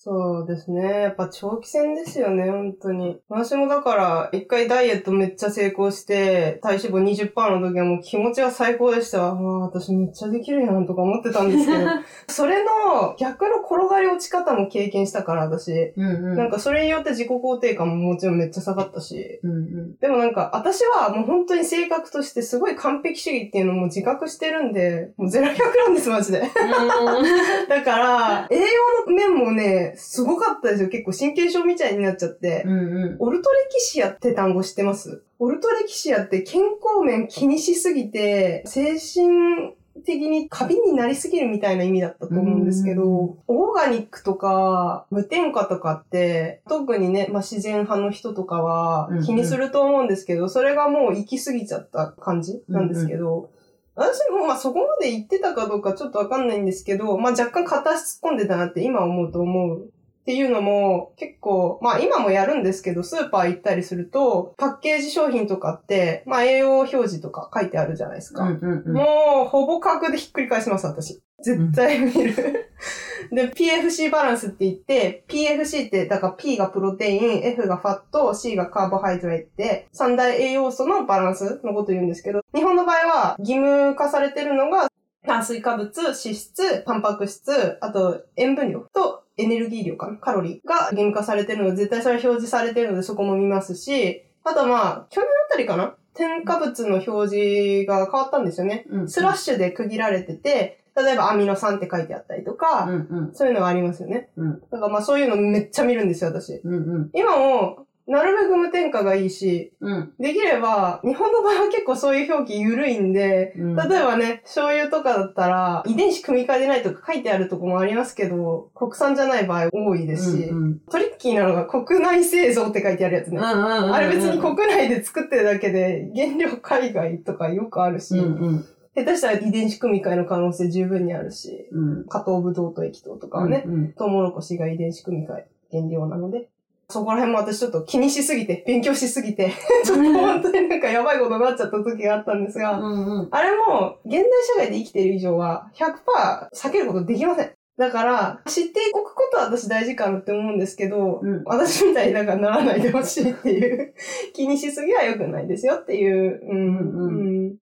そうですね。やっぱ長期戦ですよね、本当に。私もだから、一回ダイエットめっちゃ成功して、体脂肪20%の時はもう気持ちが最高でしたわ。わあ、私めっちゃできるやんとか思ってたんですけど、それの逆の転がり落ち方も経験したから、私。うんうん。なんかそれによって自己肯定感ももちろんめっちゃ下がったし。うんうん。でもなんか、私はもう本当に性格としてすごい完璧主義っていうのも自覚してるんで、もうゼロ百なんです、マジで。だから、栄養の面もね、すごかったですよ。結構神経症みたいになっちゃって。うんうん。オルトレキシアって単語知ってます？オルトレキシアって健康面気にしすぎて、精神的に過敏になりすぎるみたいな意味だったと思うんですけど、うんオーガニックとか無添加とかって、特にね、まあ、自然派の人とかは気にすると思うんですけど、それがもう行き過ぎちゃった感じなんですけど、私もまあそこまで言ってたかどうかちょっとわかんないんですけど、まあ若干片足突っ込んでたなって今思うと思う。っていうのも結構、まあ今もやるんですけど、スーパー行ったりすると、パッケージ商品とかって、まあ栄養表示とか書いてあるじゃないですか。うんうんうん。もう、ほぼ角でひっくり返します、私。絶対見る。で、PFC バランスって言って、PFC って、だから P がプロテイン、F がファット、C がカーボハイドレートで、三大栄養素のバランスのこと言うんですけど、日本の場合は義務化されてるのが、炭水化物、脂質、タンパク質、あと塩分量とエネルギー量かな、カロリーが義務化されてるので、絶対それは表示されてるのでそこも見ますし、あとまあ、去年あたりかな添加物の表示が変わったんですよね。うんスラッシュで区切られてて、例えばアミノ酸って書いてあったりとか、うんうん。そういうのがありますよね。うんだからまあそういうのめっちゃ見るんですよ、私。うんうん。今も、なるべく無添加がいいし、うん。できれば、日本の場合は結構そういう表記緩いんで、うん例えばね、醤油とかだったら、遺伝子組み換えでないとか書いてあるとこもありますけど、国産じゃない場合多いですし、うんうんトリッキーなのが国内製造って書いてあるやつね。あれ別に国内で作ってるだけで、原料海外とかよくあるし、うんうん下手したら遺伝子組み換えの可能性十分にあるし、うん。加糖ブドウ糖液糖とかはね、うんうん。トウモロコシが遺伝子組み換え原料なので、そこら辺も私ちょっと気にしすぎて、勉強しすぎて、ちょっと本当になんかやばいことになっちゃった時があったんですが、うんうん。あれも現代社会で生きている以上は100%避けることできません。だから、知っておくことは私大事かなって思うんですけど、うん。私みたいになんかならないでほしいっていう、気にしすぎは良くないですよっていう、うんうん。うん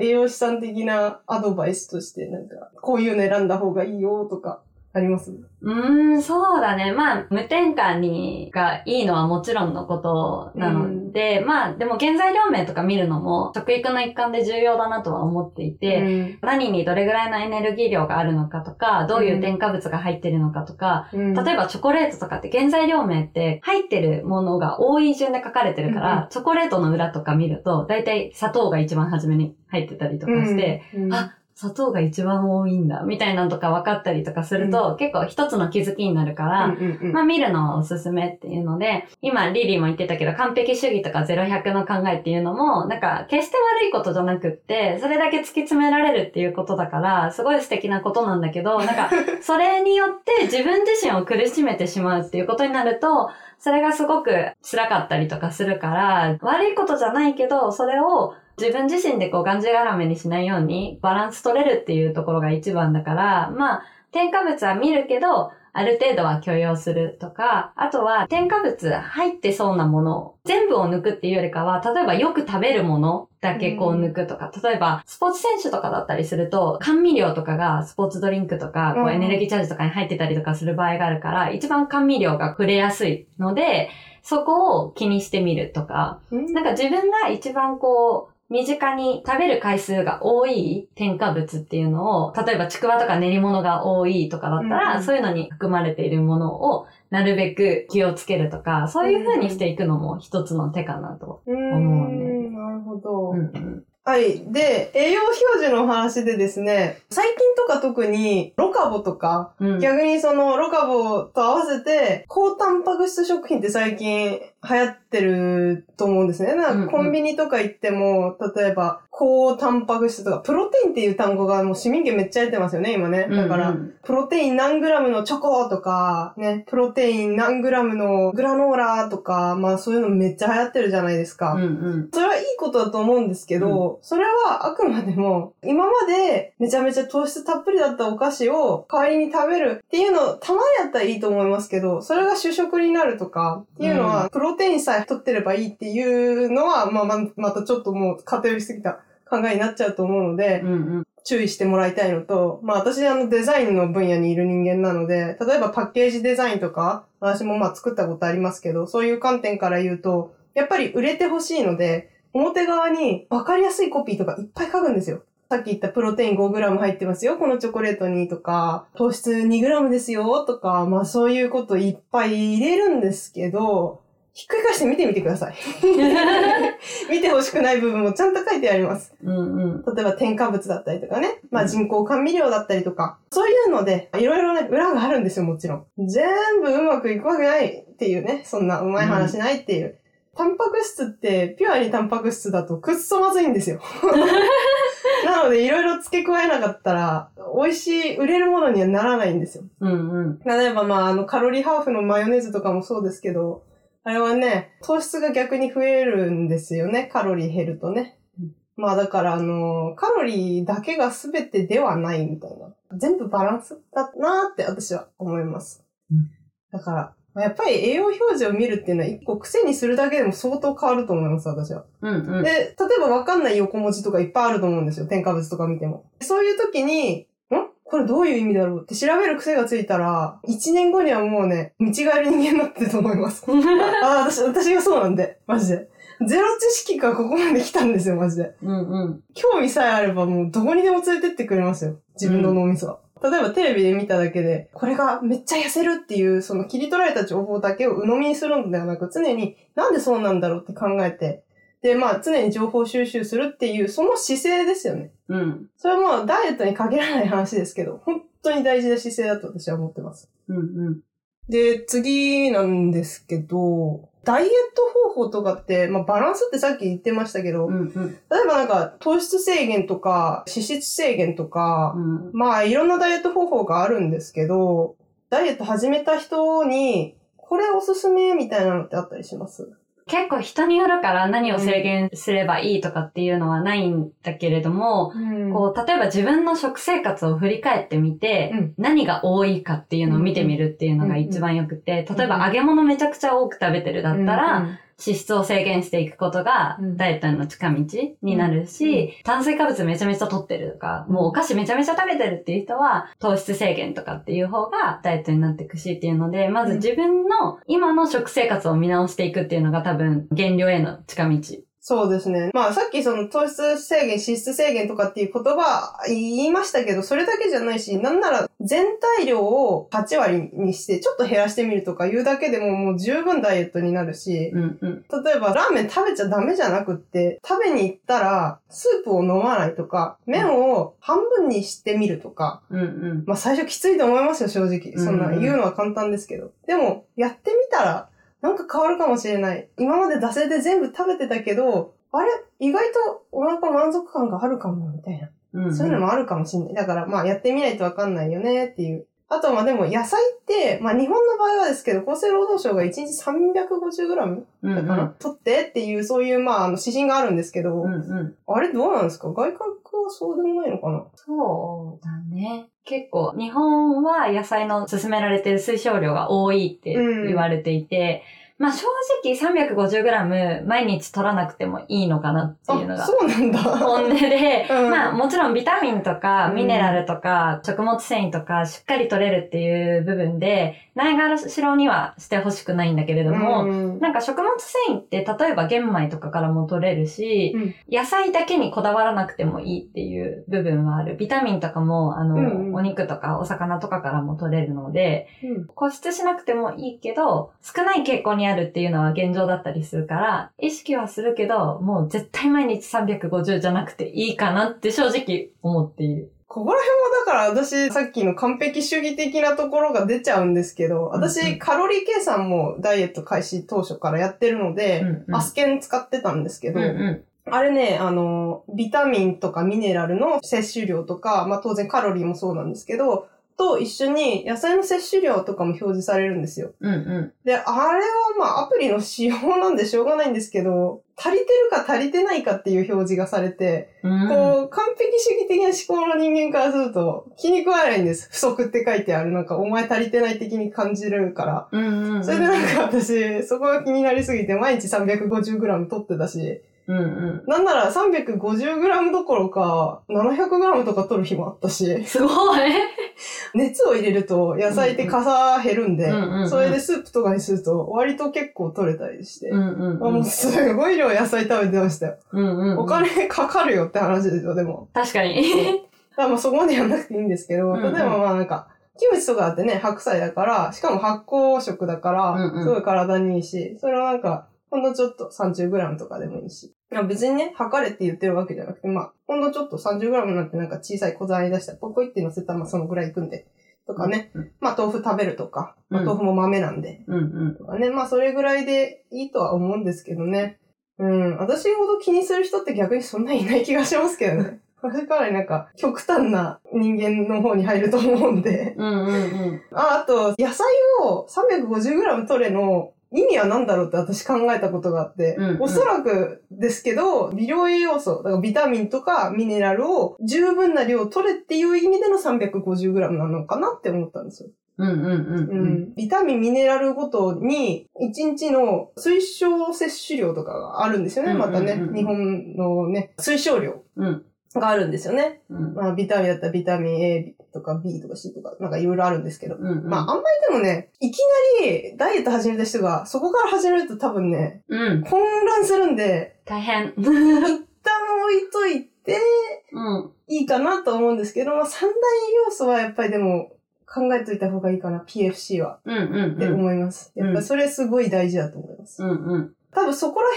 栄養士さん的なアドバイスとして、なんか、こういうの選んだ方がいいよとか、あります？うーん、そうだね。まあ、無添加にがいいのはもちろんのことなので、まあ、でも原材料名とか見るのも食育の一環で重要だなとは思っていて、何にどれぐらいのエネルギー量があるのかとか、どういう添加物が入ってるのかとか、うん。例えばチョコレートとかって原材料名って入ってるものが多い順で書かれてるから、うんうん。チョコレートの裏とか見ると、だいたい砂糖が一番初めに入ってたりとかして、うん。あ砂糖が一番多いんだ、みたいなのとか分かったりとかすると、結構一つの気づきになるから、うんうんうん。まあ見るのはおすすめっていうので、今リリーも言ってたけど完璧主義とか0100の考えっていうのも、なんか決して悪いことじゃなくって、それだけ突き詰められるっていうことだから、すごい素敵なことなんだけど、なんか それによって自分自身を苦しめてしまうっていうことになると、それがすごく辛かったりとかするから、悪いことじゃないけど、それを自分自身でこうがんじがらめにしないようにバランス取れるっていうところが一番だから、まあ、添加物は見るけど、ある程度は許容するとか、あとは添加物入ってそうなもの、全部を抜くっていうよりかは、例えばよく食べるものだけこう抜くとか、例えばスポーツ選手とかだったりすると、甘味料とかがスポーツドリンクとか、こううんエネルギーチャージとかに入ってたりとかする場合があるから、一番甘味料が触れやすいので、そこを気にしてみるとか、うん。なんか自分が一番こう、身近に食べる回数が多い添加物っていうのを、例えばちくわとか練り物が多いとかだったら、うんうんそういうのに含まれているものをなるべく気をつけるとか、そういう風にしていくのも一つの手かなと。思うねん、なるほど。うんうんはい。で、栄養表示のお話でですね、最近とか特にロカボとか、うん逆にそのロカボと合わせて、高タンパク質食品って最近流行ってると思うんですね。なんうんうんかコンビニとか行っても、例えば高タンパク質とか、プロテインっていう単語がもう市民権めっちゃ出てますよね、今ね。だから、うんうんプロテイン何グラムのチョコとか、ね、プロテイン何グラムのグラノーラとか、まあそういうのめっちゃ流行ってるじゃないですか。うんうんそれはいいことだと思うんですけど、それはあくまでも、今までめちゃめちゃ糖質たっぷりだったお菓子を代わりに食べるっていうの、たまにやったらいいと思いますけど、それが主食になるとかっていうのは、うプロテインさえ取ってればいいっていうのは、まあま、またちょっともう偏りすぎた考えになっちゃうと思うので、うんうん注意してもらいたいのと、まあ私あのデザインの分野にいる人間なので、例えばパッケージデザインとか、私もまあ作ったことありますけど、そういう観点から言うと、やっぱり売れてほしいので、表側に分かりやすいコピーとかいっぱい書くんですよ。さっき言ったプロテイン 5g 入ってますよ、このチョコレートにとか、糖質 2g ですよとか、まあそういうこといっぱい入れるんですけど、ひっくり返して見てみてください。見てほしくない部分もちゃんと書いてあります。うんうん例えば添加物だったりとかね、まあ人工甘味料だったりとか、そういうので、いろいろね、裏があるんですよ、もちろん。全部うまくいくわけないっていうね、そんなうまい話ないっていう。タンパク質って、ピュアにタンパク質だとくっそまずいんですよ。なので、いろいろ付け加えなかったら、美味しい、売れるものにはならないんですよ。うんうん例えば、まあ、あの、カロリーハーフのマヨネーズとかもそうですけど、あれはね、糖質が逆に増えるんですよね。カロリー減るとね。うんまあだから、あの、カロリーだけが全てではないみたいな。全部バランスだなって私は思います。うんだから、まあやっぱり栄養表示を見るっていうのは一個癖にするだけでも相当変わると思います、私は。うんうんで、例えばわかんない横文字とかいっぱいあると思うんですよ。添加物とか見ても。そういう時に、んこれどういう意味だろうって調べる癖がついたら、1年後にはもうね、見違える人間になってると思います。ああ、私、私がそうなんで。マジで。ゼロ知識からここまで来たんですよ、マジで。うんうん興味さえあればもうどこにでも連れてってくれますよ。自分の脳みそは。例えばテレビで見ただけで、これがめっちゃ痩せるっていう、その切り取られた情報だけを鵜呑みにするのではなく、常になんでそうなんだろうって考えて、で、まあ常に情報収集するっていう、その姿勢ですよね。うん。それはまあダイエットに限らない話ですけど、本当に大事な姿勢だと私は思ってます。うんうん。で、次なんですけど、ダイエット方法とかって、まあバランスってさっき言ってましたけど、うんうん。例えばなんか糖質制限とか脂質制限とか、うんまあいろんなダイエット方法があるんですけど、ダイエット始めた人に、これおすすめみたいなのってあったりします？結構人によるから何を制限すればいいとかっていうのはないんだけれども、こう、例えば自分の食生活を振り返ってみて、うん。何が多いかっていうのを見てみるっていうのが一番よくて、例えば揚げ物めちゃくちゃ多く食べてるだったら、脂質を制限していくことがうん。ダイエットの近道になるし、炭水化物めちゃめちゃ取ってるとか、もうお菓子めちゃめちゃ食べてるっていう人は糖質制限とかっていう方がダイエットになっていくしっていうので、まず自分の今の食生活を見直していくっていうのが多分減量への近道。そうですね。まあさっきその糖質制限、脂質制限とかっていう言葉言いましたけど、それだけじゃないし、なんなら全体量を8割にしてちょっと減らしてみるとか言うだけでももう十分ダイエットになるし、うんうん。例えばラーメン食べちゃダメじゃなくって、食べに行ったらスープを飲まないとか、麺を半分にしてみるとか、うんうん。まあ最初きついと思いますよ、正直。そんな言うのは簡単ですけど。でも、やってみたら、なんか変わるかもしれない。今まで惰性で全部食べてたけど、あれ？意外とお腹満足感があるかも、みたいな。うんうんそういうのもあるかもしれない。だから、まあやってみないとわかんないよねっていう。あとはまあでも野菜って、まあ日本の場合はですけど、厚生労働省が1日 350g うんうんだから、取ってっていう、そういうまああの指針があるんですけど、うんうん。あれどうなんですか？外国はそうでもないのかな？そうだね。結構、日本は野菜の勧められてる推奨量が多いって言われていて、まあ正直 350g 毎日取らなくてもいいのかなっていうのあ、がそうなんだ。本音で、うん。まあもちろんビタミンとかうん。ミネラルとか食物繊維とかしっかり取れるっていう部分で、ないがしろにはしてほしくないんだけれども、うん。なんか食物繊維って例えば玄米とかからも取れるし、うん。野菜だけにこだわらなくてもいいっていう部分はある。ビタミンとかも、あの、うんうん。お肉とかお魚とかからも取れるので、うん。固執しなくてもいいけど、少ない傾向にあるっていうのは現状だったりするから、意識はするけど、もう絶対毎日350じゃなくていいかなって正直思っている。ここら辺もだから私さっきの完璧主義的なところが出ちゃうんですけど、私んカロリー計算もダイエット開始当初からやってるので、うんうん。アスケン使ってたんですけど、うんうあれね、あの、ビタミンとかミネラルの摂取量とか、まあ当然カロリーもそうなんですけど、と一緒に野菜の摂取量とかも表示されるんですよ。ん。うんうで、あれはまあアプリの仕様なんでしょうがないんですけど、足りてるか足りてないかっていう表示がされて、ん。うんこう、完璧主義的な思考の人間からすると、気に食わないんです。不足って書いてある。なんか、お前足りてない的に感じるから。うんうんうん。それでなんか私、そこが気になりすぎて、毎日 350g 取ってたし、うんうん。なんなら 350g どころか、700g とか取る日もあったし、すごい熱を入れると野菜ってかさ減るんでそれでスープとかにすると割と結構取れたりして。もうんすごい量野菜食べてましたよ。うんうんうんお金かかるよって話ですよ、でも。確かに。だからまあそこまでやんなくていいんですけど、例えばまあなんか、キムチとかだってね、白菜だから、しかも発酵食だから、すごい体にいいし、それはなんか、ほんのちょっと 30g とかでもいいし。別にね、測れって言ってるわけじゃなくて、まあ、ほんのちょっと 30g なんてなんか小さい小皿に出したら、ポイポイって乗せたらまあそのぐらいいくんで。とかね。うんまあ豆腐食べるとか、まあうん豆腐も豆なんで。うんうん。とかね。まあそれぐらいでいいとは思うんですけどね。うん。私ほど気にする人って逆にそんないない気がしますけどね。私かなりなんか極端な人間の方に入ると思うんで。うんうんうん。あ、あと、野菜を 350g 取れの意味は何だろうって私考えたことがあって、うんうんおそらくですけど、微量栄養素、だからビタミンとかミネラルを十分な量取れっていう意味での 350g なのかなって思ったんですよ。うんうんうんビタミン、ミネラルごとに、1日の推奨摂取量とかがあるんですよね、またね。日本のね、推奨量うんがあるんですよね。うんまあ、ビタミンだったらビタミン A とか B とか C とか、なんかいろいろあるんですけど。うん。まあ、あんまりでもね、いきなりダイエット始めた人が、そこから始めると多分ね、うん。混乱するんで、大変。一旦置いといてうん。いいかなと思うんですけど、まあ三大要素はやっぱりでも考えといた方がいいかな、PFC は。うんうんってうん。思います。うんやっぱそれすごい大事だと思います。うんうん。多分そこら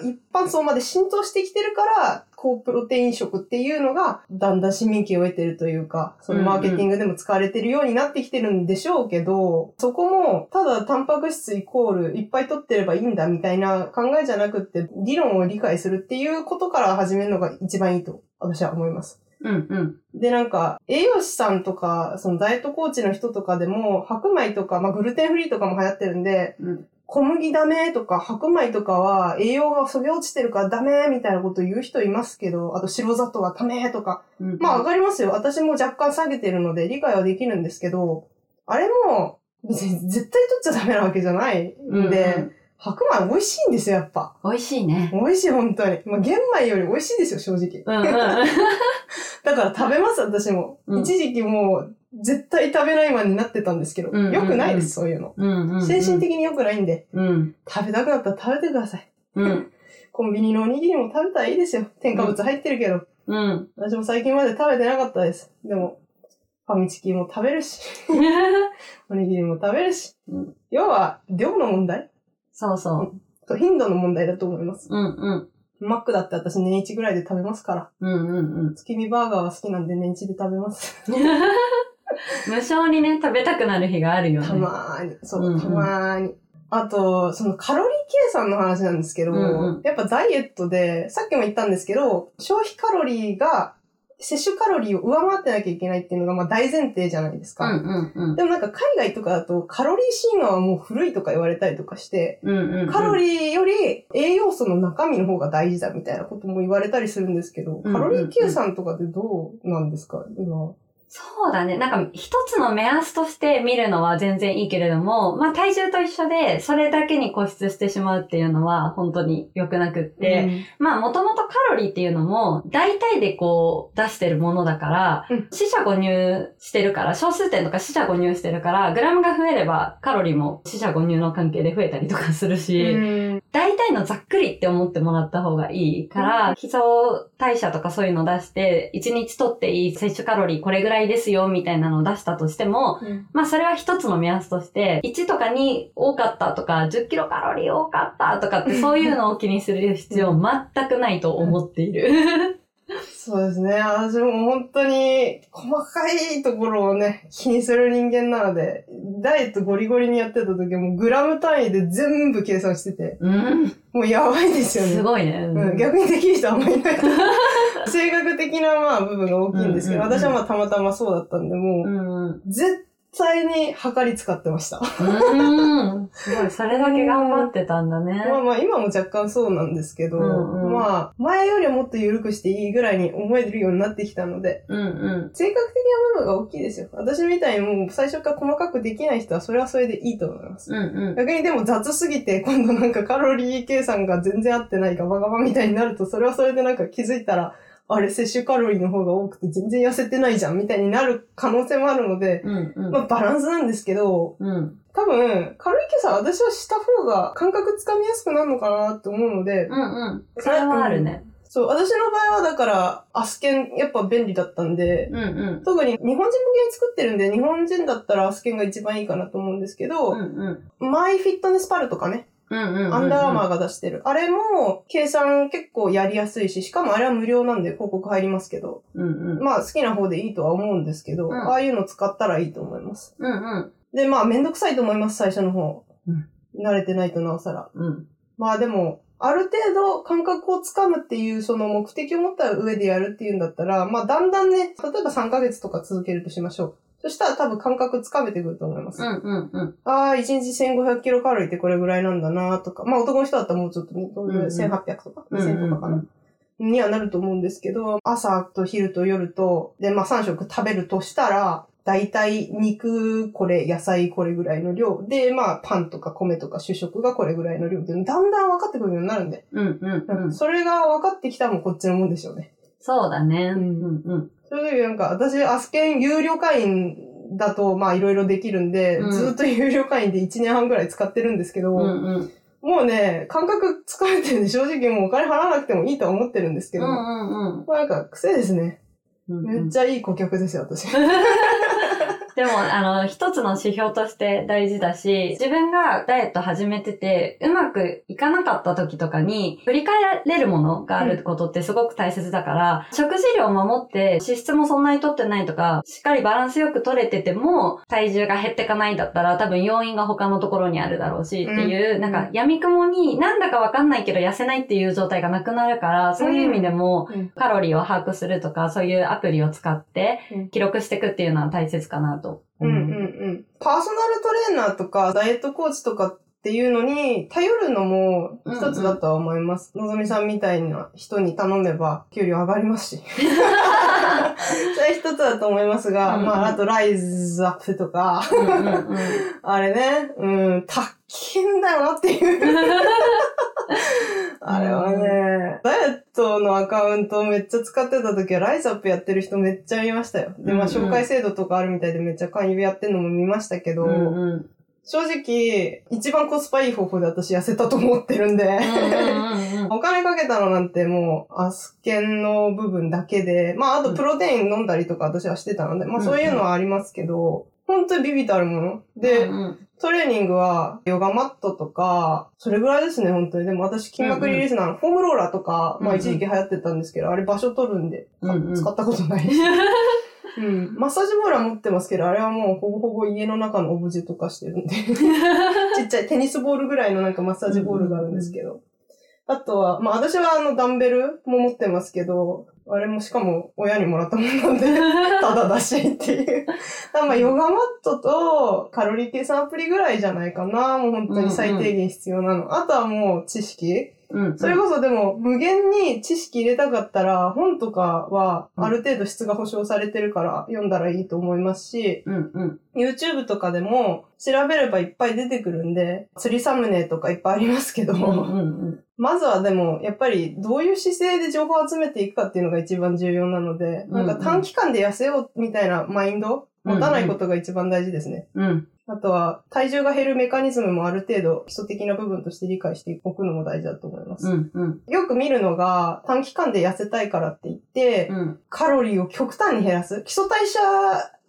辺が一般層まで浸透してきてるから、高プロテイン食っていうのがだんだん市民権を得てるというか、そのマーケティングでも使われてるようになってきてるんでしょうけど、そこもただタンパク質イコールいっぱい取ってればいいんだみたいな考えじゃなくって、理論を理解するっていうことから始めるのが一番いいと私は思います。うんうん。で、なんか、栄養士さんとか、そのダイエットコーチの人とかでも、白米とか、まあ、グルテンフリーとかも流行ってるんで、うん小麦ダメとか白米とかは栄養がそげ落ちてるからダメみたいなこと言う人いますけど、あと白砂糖はダメとか。うん。まあわかりますよ。私も若干下げてるので理解はできるんですけど、あれも別に絶対取っちゃダメなわけじゃないんで、うんうん白米美味しいんですよ、やっぱ。美味しいね。美味しい、本当に。まあ玄米より美味しいですよ、正直。うんうん。だから食べます、私も。うん一時期もう、絶対食べないマンになってたんですけど、うんうんうん良くないです、そういうの。うんうん。精神的に良くないんで、うん。食べたくなったら食べてください。うん。コンビニのおにぎりも食べたらいいですよ。添加物入ってるけど。うん。私も最近まで食べてなかったです。でも、ファミチキも食べるし、おにぎりも食べるし。うん要は、量の問題そうそう。と頻度の問題だと思います。うんうん。マックだって私年一ぐらいで食べますから。うんうんうん。月見バーガーは好きなんで年一で食べます。無性にね、食べたくなる日があるよね。たまーに。そう、うんうんたまーに。あと、そのカロリー計算の話なんですけど、うんうんやっぱダイエットで、さっきも言ったんですけど、消費カロリーが摂取カロリーを上回ってなきゃいけないっていうのがまあ大前提じゃないですか。うんうんうん。でもなんか海外とかだとカロリー神話はもう古いとか言われたりとかして、うんうんうん。カロリーより栄養素の中身の方が大事だみたいなことも言われたりするんですけど、うんうんカロリー計算とかってどうなんですか？今。そうだね。なんか、一つの目安として見るのは全然いいけれども、まあ体重と一緒で、それだけに固執してしまうっていうのは本当に良くなくって、まあもともとカロリーっていうのも、大体でこう出してるものだから、うん。死者誤入してるから、小数点とか死者誤入してるから、グラムが増えればカロリーも死者誤入の関係で増えたりとかするし、うん。大体のざっくりって思ってもらった方がいいから、基礎代謝とかそういうの出して、1日とっていい摂取カロリーこれぐらいですよ、みたいなのを出したとしても、まあそれは一つの目安として、1とか2多かったとか、10キロカロリー多かったとかって、そういうのを気にする必要全くないと思っている。そうですね。私も本当に細かいところをね、気にする人間なので、ダイエットゴリゴリにやってた時はもうグラム単位で全部計算してて、うん。もうやばいですよね。すごいね。うん、逆にできる人はあんまりいない。性格的なまあ部分が大きいんですけど、うんうんうん私はまあたまたまそうだったんで、もう、うんうん。絶対に測り使ってました。うん。すごい。それだけ頑張ってたんだね。まあまあ今も若干そうなんですけど、うんうんまあ前よりはもっと緩くしていいぐらいに思えるようになってきたので、うんうん。性格的な部分が大きいですよ。私みたいにもう最初から細かくできない人はそれはそれでいいと思います。うんうん。逆にでも雑すぎて今度なんかカロリー計算が全然合ってないガバガバみたいになるとそれはそれでなんか気づいたらあれ摂取カロリーの方が多くて全然痩せてないじゃんみたいになる可能性もあるので、うんうん。まあバランスなんですけど、うん。多分カロリー計算私はした方が感覚つかみやすくなるのかなって思うので、うんうん。それはあるね。そう、私の場合はだからアスケンやっぱ便利だったんで、うんうん。特に日本人向けに作ってるんで、日本人だったらアスケンが一番いいかなと思うんですけど、うんうん。マイフィットネスパルとかね。アンダーアーマーが出してる。あれも、計算結構やりやすいし、しかもあれは無料なんで広告入りますけど、うんうん。まあ好きな方でいいとは思うんですけど、うんああいうの使ったらいいと思います。うんうん。で、まあめんどくさいと思います、最初の方。うん慣れてないとなおさら。うん。まあでも、ある程度感覚をつかむっていうその目的を持った上でやるっていうんだったら、まあだんだんね、例えば3ヶ月とか続けるとしましょう。そしたら多分感覚つかめてくると思います。うんうんうん。ああ、1日1500キロカロリーってこれぐらいなんだなとか、まあ男の人だったらもうちょっとね、んうん1800とか2000とかかな？うんにはなると思うんですけど、朝と昼と夜と、で、まあ3食食べるとしたら、だいたい肉これ、野菜これぐらいの量。で、まあパンとか米とか主食がこれぐらいの量だんだん分かってくるようになるんで。うんうんうん。それが分かってきたらもうこっちのもんでしょうね。そうだね。ううんんうん。そういう時なんか、私、アスケン有料会員だと、まあいろいろできるんで、うんずっと有料会員で1年半ぐらい使ってるんですけど、うんうん。もうね、感覚つかめてるんで正直もうお金払わなくてもいいとは思ってるんですけど、うんうんうんなんか癖ですね。うんうん。めっちゃいい顧客ですよ、私。でも、あの、一つの指標として大事だし、自分がダイエット始めてて、うまくいかなかった時とかに、振り返れるものがあることってすごく大切だから、食事量を守って、脂質もそんなに取ってないとか、しっかりバランスよく取れてても、体重が減ってかないんだったら、多分要因が他のところにあるだろうし、っていう、うんなんか、闇雲になんだかわかんないけど痩せないっていう状態がなくなるから、そういう意味でも、うん。カロリーを把握するとか、そういうアプリを使ってうん。記録していくっていうのは大切かなと思う。うんうんうん。パーソナルトレーナーとか、ダイエットコーチとかっていうのに頼るのも一つだとは思います。のぞみさんみたいな人に頼めば給料上がりますし。それは一つだと思いますが、うんうんまあ、あとライズアップとか、うんうんうん あれね、うん、高いんだよなっていう。あれはね、ダイエットのアカウントをめっちゃ使ってた時はライズアップやってる人めっちゃ見ましたよ。で、まあ紹介制度とかあるみたいでめっちゃ勧誘やってんのも見ましたけど、うんうん。正直、一番コスパいい方法で私痩せたと思ってるんで、お金かけたのなんてもう、アスケンの部分だけで、まああとプロテイン飲んだりとか私はしてたので、まあそういうのはありますけど、本当にビビたるもの。で、うんうんトレーニングは、ヨガマットとか、それぐらいですね、本当に。でも私、筋膜リリースなの、フォームローラーとか、まあうんうん一時期流行ってたんですけど、あれ場所取るんで、かうんうん使ったことないし。うん。マッサージボールは持ってますけど、あれはもうほぼほぼ家の中のオブジェとかしてるんで。ちっちゃいテニスボールぐらいのなんかマッサージボールがあるんですけど。あとは、まあ私はあのダンベルも持ってますけど、あれもしかも親にもらったものなんで、ただだしっていう。まあヨガマットとカロリー計算アプリぐらいじゃないかな。もう本当に最低限必要なの。あとはもう知識うんそれこそでも無限に知識入れたかったら本とかはある程度質が保証されてるから読んだらいいと思いますし、うんうん。YouTube とかでも調べればいっぱい出てくるんで、釣りサムネとかいっぱいありますけど、うんうんまずはでもやっぱりどういう姿勢で情報を集めていくかっていうのが一番重要なので、なんか短期間で痩せようみたいなマインド持たないことが一番大事ですね。うんあとは体重が減るメカニズムもある程度基礎的な部分として理解しておくのも大事だと思います。うんうんよく見るのが、短期間で痩せたいからって言って、うんカロリーを極端に減らす。基礎代謝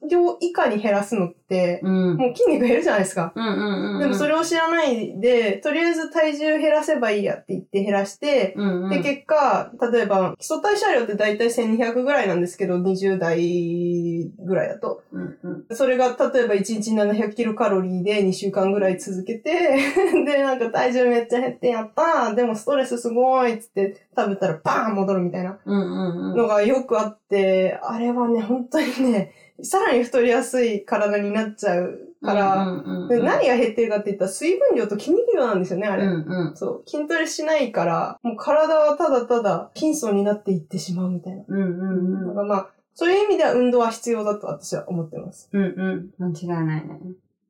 量以下に減らすのって、うん。もう筋肉減るじゃないですか。うんうんうんでもそれを知らないで、とりあえず体重減らせばいいやって言って減らして、うんうん。で、結果、例えば、基礎代謝量って大体1200ぐらいなんですけど、20代ぐらいだと。うんうん。それが、例えば1日700キロカロリーで2週間ぐらい続けて、で、なんか体重めっちゃ減ってやったでもストレスすごいっつって食べたらバーン戻るみたいなうんうんうん。のがよくあって、あれはね、本当にね、さらに太りやすい体になっちゃうから、うんうんうんで何が減ってるかって言ったら水分量と筋肉量なんですよね、あれ。うんうんそう。筋トレしないから、もう体はただただ貧相になっていってしまうみたいな。うんうんうんだからまあ、そういう意味では運動は必要だと私は思ってます。うんうん間違いないね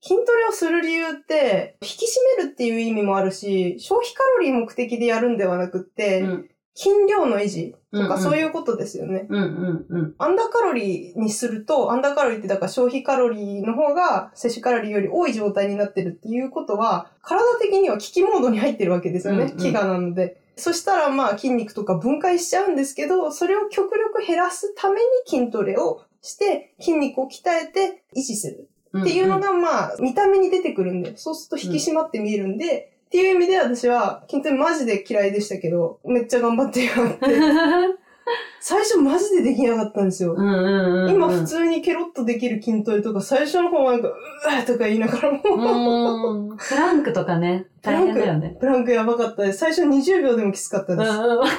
筋トレをする理由って、引き締めるっていう意味もあるし、消費カロリー目的でやるんではなくって、うん筋量の維持とかそういうことですよね。うんうんうんアンダーカロリーにすると、アンダーカロリーってだから消費カロリーの方が摂取カロリーより多い状態になってるっていうことは、体的には危機モードに入ってるわけですよね。うんうん飢餓なので。そしたらまあ筋肉とか分解しちゃうんですけど、それを極力減らすために筋トレをして、筋肉を鍛えて維持する。っていうのが、まあ、見た目に出てくるんで、そうすると引き締まって見えるんで、っていう意味で私は筋トレマジで嫌いでしたけど、めっちゃ頑張ってやって、最初マジでできなかったんですよ。うんうんうん今普通にケロッとできる筋トレとか、最初の方はなんか、うわーとか言いながらも、うん。プランクとかね。大変だよね。プランクやばかったです。最初20秒でもきつかったうんです。うんわかる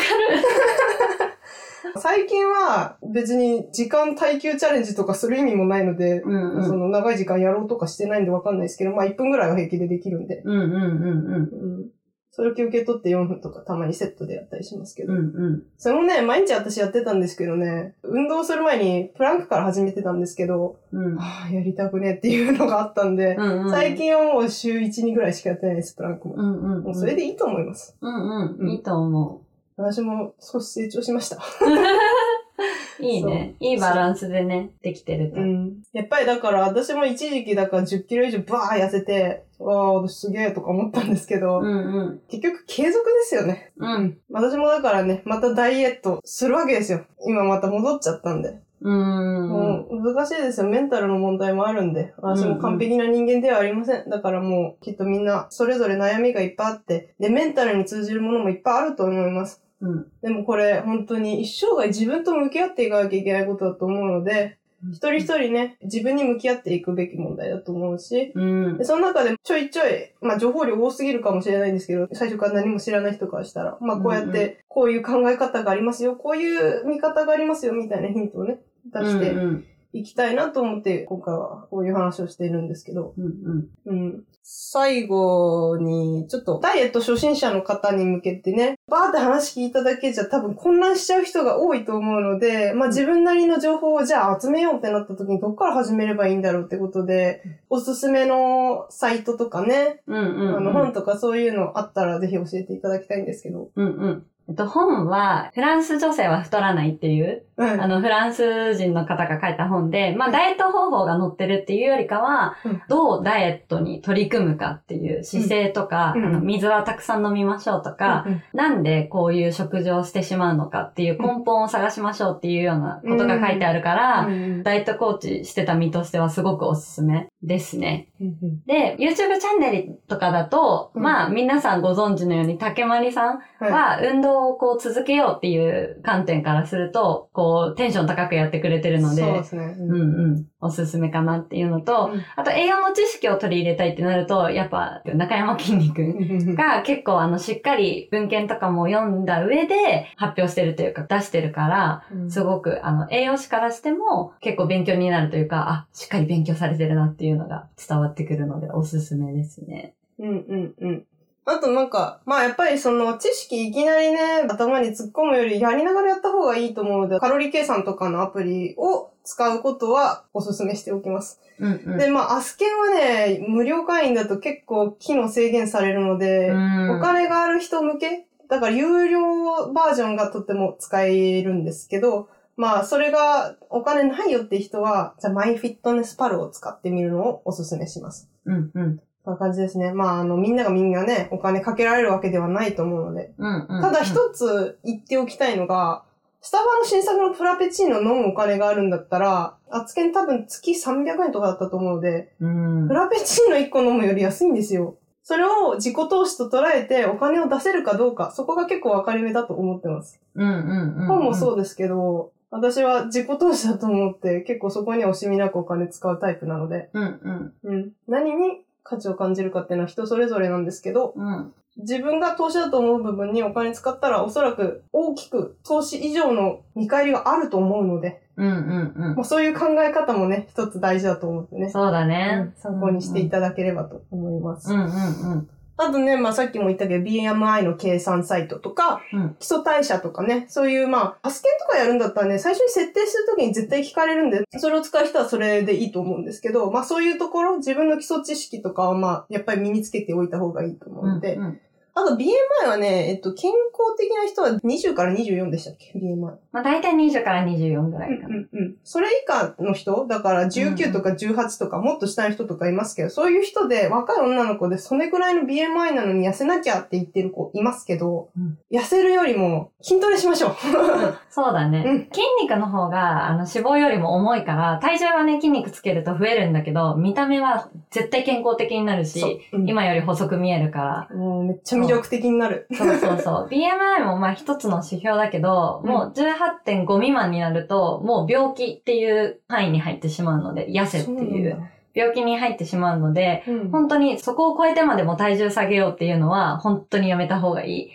最近は別に時間耐久チャレンジとかする意味もないので、うんうん。その長い時間やろうとかしてないんでわかんないですけど、まあ1分ぐらいは平気でできるんで。うんうんうんうん。うん。それを休憩取って4分とかたまにセットでやったりしますけど。うんうん。それもね、毎日私やってたんですけどね、運動する前にプランクから始めてたんですけど、うん。ああ、やりたくねっていうのがあったんで、うんうん。最近はもう週1、2ぐらいしかやってないです、プランクも。うんうんもうそれでいいと思います。うんううん。んいいと思私も少し成長しました。う いいねいいバランスでねできてるとうん。やっぱりだから私も一時期だから10キロ以上バー痩せて、わあ、私すげえとか思ったんですけど、うんうん。結局継続ですよね。うん。私もだからね、またダイエットするわけですよ。今また戻っちゃったんで。うーん。もう難しいですよ。メンタルの問題もあるんで。私も完璧な人間ではありません。だからもう、きっとみんな、それぞれ悩みがいっぱいあって、で、メンタルに通じるものもいっぱいあると思います。うん。でもこれ、本当に一生涯自分と向き合っていかなきゃいけないことだと思うので、一人一人ね、自分に向き合っていくべき問題だと思うし、うんで。その中でちょいちょい、まあ情報量多すぎるかもしれないんですけど、最初から何も知らない人からしたら、まあこうやっうんうて、こういう考え方がありますよ、こういう見方がありますよ、みたいなヒントをね、出してうんうんいきたいなと思って、今回はこういう話をしているんですけど、うんうん。最後に、ちょっとダイエット初心者の方に向けてね、バーって話聞いただけじゃ多分混乱しちゃう人が多いと思うので、まあ自分なりの情報をじゃあ集めようってなった時にどっから始めればいいんだろうってことで、おすすめのサイトとかね、うんうんうん。あの本とかそういうのあったらぜひ教えていただきたいんですけど。うんうん。えっと、本は、フランス女性は太らないっていう、うん。あの、フランス人の方が書いた本で、まあ、ダイエット方法が載ってるっていうよりかはうん、どうダイエットに取り組むかっていう姿勢とか、うん。あの水はたくさん飲みましょうとか、うん。なんでこういう食事をしてしまうのかっていう根本を探しましょうっていうようなことが書いてあるから、うん。ダイエットコーチしてた身としてはすごくおすすめですね。うんで、YouTube チャンネルとかだと、うん。まあ皆さんご存知のように竹まりさんはいは運動をこう続けようっていう観点からすると、こうテンション高くやってくれてるので、そうですね。うんうん、おすすめかなっていうのと、うんあと栄養の知識を取り入れたいってなると、やっぱ中山きんに君うんが結構あのしっかり文献とかも読んだ上で発表してるというか出してるから、すごく、あの、栄養士からしても結構勉強になるというか、あ、しっかり勉強されてるなっていうのが伝わってくるのでおすすめですね。うんうんうん。あとなんか、まあやっぱりその知識いきなりね、頭に突っ込むよりやりながらやった方がいいと思うので、カロリー計算とかのアプリを使うことはお勧めしておきます。うんうん。で、まあアスケンはね、無料会員だと結構機能制限されるので、うんお金がある人向けだから有料バージョンがとっても使えるんですけど、まあそれがお金ないよって人は、じゃあマイフィットネスパルを使ってみるのをお勧めします。うんうん。そんな感じですね。まあ、あの、みんながみんなね、お金かけられるわけではないと思うので。うんうん。ただ一つ言っておきたいのが、スタバの新作のフラペチーノ飲むお金があるんだったら、アツケン多分月300円とかだったと思うので、うんフ。ラペチーノ1個飲むより安いんですよ。それを自己投資と捉えてお金を出せるかどうか、そこが結構分かり目だと思ってます。うんうんうん。本もそうですけど、私は自己投資だと思って結構そこには惜しみなくお金使うタイプなので、うんうん。うん。何に価値を感じるかっていうのは人それぞれなんですけど、うん。自分が投資だと思う部分にお金使ったらおそらく大きく投資以上の見返りがあると思うので、うんうんうんまあ、そういう考え方もね、一つ大事だと思ってね、そうだうねん。参考にしていただければと思います。うんうんうん。あとね、まあさっきも言ったけど BMI の計算サイトとか、うん。基礎代謝とかね、そういうまあ、アスケンとかやるんだったらね、最初に設定するときに絶対聞かれるんで、それを使う人はそれでいいと思うんですけど、まあそういうところ、自分の基礎知識とかはまあ、やっぱり身につけておいた方がいいと思うので、うんうんあと BMI はね、えっと、健康的な人は20から24でしたっけ ?BMI。まあ大体20から24ぐらいかな。うんうん。それ以下の人？だから19とか18とかもっと下の人とかいますけど、そういう人で若い女の子でそれぐらいの BMI なのに痩せなきゃって言ってる子いますけど、うん痩せるよりも筋トレしましょう。そうだね。うん筋肉の方が、あの、脂肪よりも重いから、体重はね、筋肉つけると増えるんだけど、見た目は絶対健康的になるし、今より細く見えるから。もうめっちゃ魅力的になる。そうそうそう。BMI もまあ一つの指標だけど、うんもう18.5未満になると、もう病気っていう範囲に入ってしまうので、痩せっていう病気に入ってしまうので、そうなんだ。本当にそこを超えてまでも体重下げようっていうのは、本当にやめた方がいい。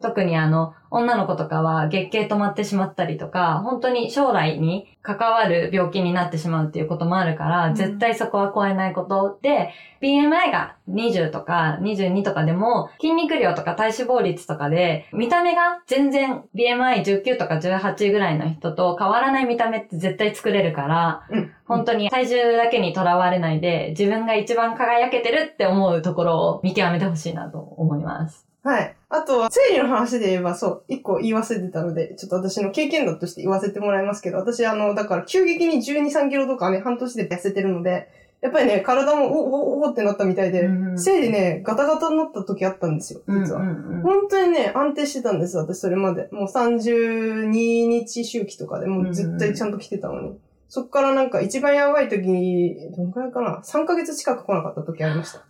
特にあの、女の子とかは月経止まってしまったりとか、本当に将来に関わる病気になってしまうっていうこともあるから、うん絶対そこは超えないことで、BMI が20とか22とかでも、筋肉量とか体脂肪率とかで、見た目が全然 BMI19 とか18ぐらいの人と変わらない見た目って絶対作れるから、うん。本当に体重だけにとらわれないで、自分が一番輝けてるって思うところを見極めてほしいなと思います。はい。あとは、生理の話で言えば、そう、一個言い忘れてたので、ちょっと私の経験談として言わせてもらいますけど、私、あの、だから、急激に12、3キロとかね、半年で痩せてるので、やっぱりね、体もおおおってなったみたいで、うん生理ね、ガタガタになった時あったんですよ、実は。うんうんうん本当にね、安定してたんです、私それまで。もう32日周期とかでもう絶対ちゃんと来てたのに。そっからなんか一番やばい時に、どんくらいかな ?3 ヶ月近く来なかった時ありました。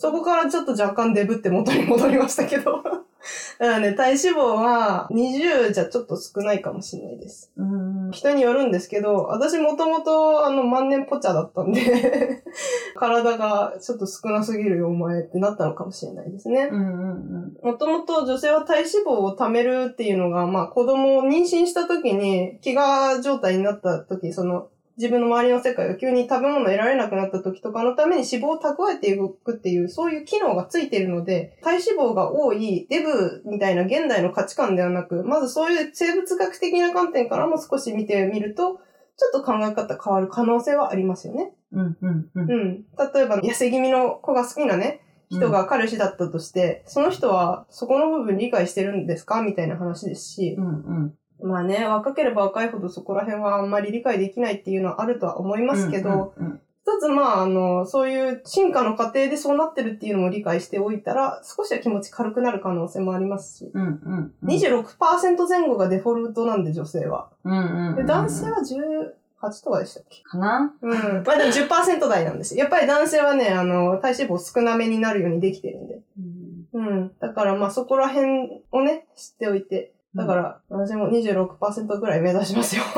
そこからちょっと若干デブって元に戻りましたけど。だからね、体脂肪は20じゃちょっと少ないかもしれないです。うん人によるんですけど、私もともとあの万年ポチャだったんで、体がちょっと少なすぎるよお前ってなったのかもしれないですね。もともと女性は体脂肪を貯めるっていうのが、まあ子供を妊娠した時に、飢餓状態になった時、その自分の周りの世界が急に食べ物を得られなくなった時とかのために脂肪を蓄えていくっていう、そういう機能がついているので、体脂肪が多いデブみたいな現代の価値観ではなく、まずそういう生物学的な観点からも少し見てみると、ちょっと考え方変わる可能性はありますよね。うんうんうん。うん。例えば、痩せ気味の子が好きなね、人が彼氏だったとして、その人はそこの部分理解してるんですか？みたいな話ですし。う、んうんまあね、若ければ若いほどそこら辺はあんまり理解できないっていうのはあるとは思いますけど、うんうん一つまあ、あの、そういう進化の過程でそうなってるっていうのも理解しておいたら、少しは気持ち軽くなる可能性もありますし、うんうんうん26%前後がデフォルトなんで女性は。うんうんで、男性は18とかでしたっけ？かな？うん。まあでも10%台なんですよ。やっぱり男性はね、あの、体脂肪少なめになるようにできてるんで。うん。だからまあそこら辺をね、知っておいて。だから、私も26%ぐらい目指しますよ。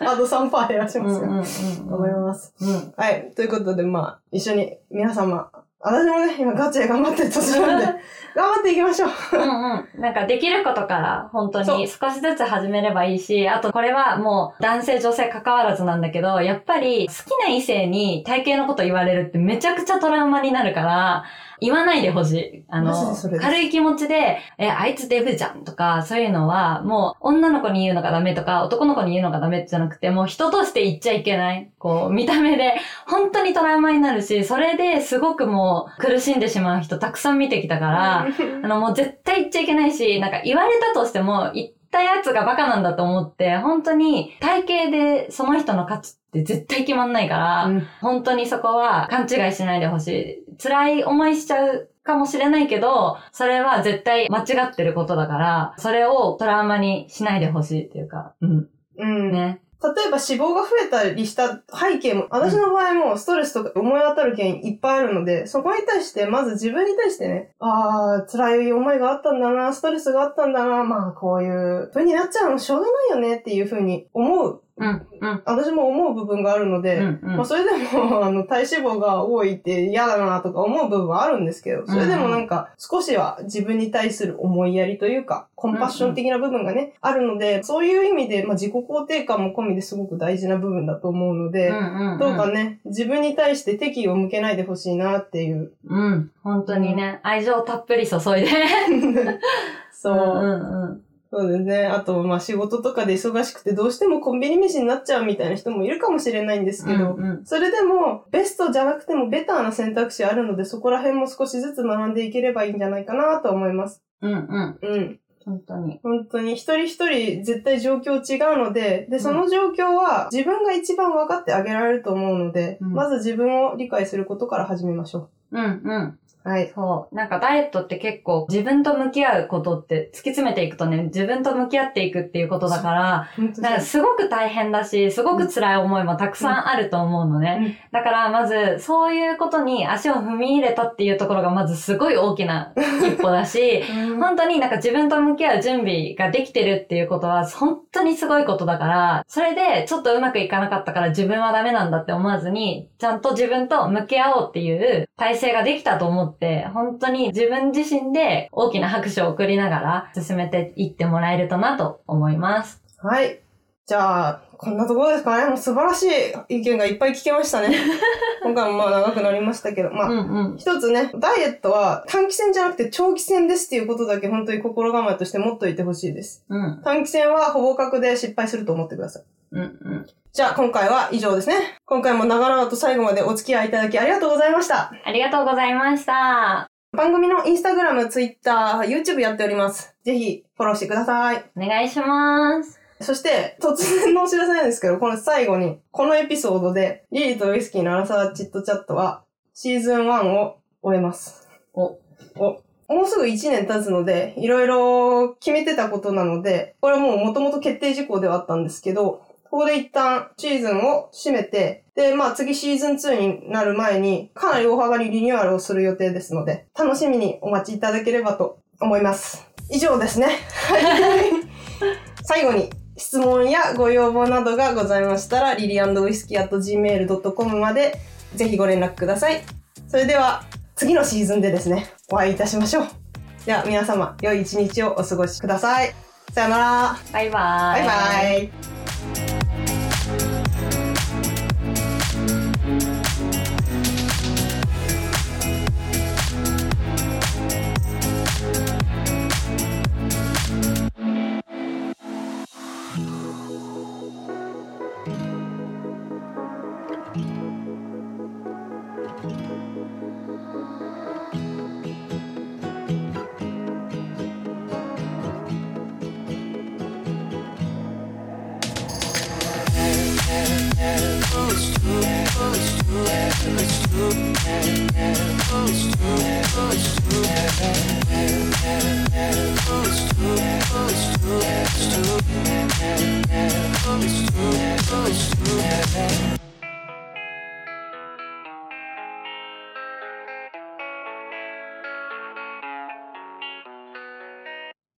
あと3%減らしますよ。うんうんうん思います。うんはい。ということで、まあ、一緒に皆様、私もね、今ガチで頑張ってる途中なんで、頑張っていきましょう。うんうん。なんかできることから本当に少しずつ始めればいいし、あとこれはもう男性女性関わらずなんだけど、やっぱり好きな異性に体型のこと言われるってめちゃくちゃトラウマになるから、言わないでほしい。あの軽い気持ちで、え、あいつデブじゃんとか、そういうのは、もう女の子に言うのがダメとか、男の子に言うのがダメじゃなくて、もう人として言っちゃいけない。こう、見た目で、本当にトラウマになるし、それですごくもう苦しんでしまう人たくさん見てきたから、あの、もう絶対言っちゃいけないし、なんか言われたとしても、言ったやつがバカなんだと思って、本当に体型でその人の価値って絶対決まんないから、うん本当にそこは勘違いしないでほしい。辛い思いしちゃうかもしれないけど、それは絶対間違ってることだから、それをトラウマにしないでほしいっていうか、うん。うん。ね。例えば脂肪が増えたりした背景も、私の場合もストレスとか思い当たる原因いっぱいあるので、そこに対して、まず自分に対してね、ああ、辛い思いがあったんだな、ストレスがあったんだな、まあこういう風になっちゃうのしょうがないよねっていう風に思う、うん、うん、私も思う部分があるので、うん、うんまあ、。それでも、あの、体脂肪が多いって嫌だなとか思う部分はあるんですけど、それでもなんか、少しは自分に対する思いやりというか、コンパッション的な部分がね、あるので、そういう意味で、まあ、自己肯定感も込みですごく大事な部分だと思うので、うんうんどうかね、自分に対して敵意を向けないでほしいなっていう。うん。本当にね、愛情たっぷり注いで。そう。んうんうん。そうですね。あと、まあ仕事とかで忙しくてどうしてもコンビニ飯になっちゃうみたいな人もいるかもしれないんですけど、うんうんそれでもベストじゃなくてもベターな選択肢あるので、そこら辺も少しずつ学んでいければいいんじゃないかなと思います。うんうん。うん。本当に。本当に一人一人絶対状況違うので、で、その状況は自分が一番分かってあげられると思うので、うんまず自分を理解することから始めましょうんうん。う。はい。そう。なんかダイエットって結構自分と向き合うことって突き詰めていくとね、自分と向き合っていくっていうことだから、からすごく大変だし、すごく辛い思いもたくさんあると思うのね。だからまず、そういうことに足を踏み入れたっていうところがまずすごい大きな一歩だし、本当になんか自分と向き合う準備ができてるっていうことは本当にすごいことだから、それでちょっとうまくいかなかったから自分はダメなんだって思わずに、ちゃんと自分と向き合おうっていう体制ができたと思って、本当に自分自身で大きな拍手を送りながら進めていってもらえるとなと思います。はい。じゃあ、こんなところですかね。もう素晴らしい意見がいっぱい聞けましたね。今回もまあ長くなりましたけど、まあ、うんうん。一つね、ダイエットは短期戦じゃなくて長期戦ですっていうことだけ本当に心構えとして持っといてほしいです。うん。短期戦はほぼ確で失敗すると思ってください。うんうん。じゃあ今回は以上ですね。今回も長々と最後までお付き合いいただきありがとうございました。ありがとうございました。番組のインスタグラム、ツイッター、YouTube やっております。ぜひフォローしてください。お願いします。そして、突然のお知らせなんですけど、この最後に、このエピソードで、リリーとウイスキーのアラサーチットチャットは、シーズン1を終えます。お、お、もうすぐ1年経つので、いろいろ決めてたことなので、これはもう元々決定事項ではあったんですけど、ここで一旦シーズンを締めて、で、まあ次シーズン2になる前に、かなり大幅にリニューアルをする予定ですので、楽しみにお待ちいただければと思います。以上ですね。はい 最後に、質問やご要望などがございましたら、リリーウイスキー gmail.com までぜひご連絡ください。それでは、次のシーズンでですね、お会いいたしましょう。では皆様、良い一日をお過ごしください。さよなら。バイバーイ。バイバイ。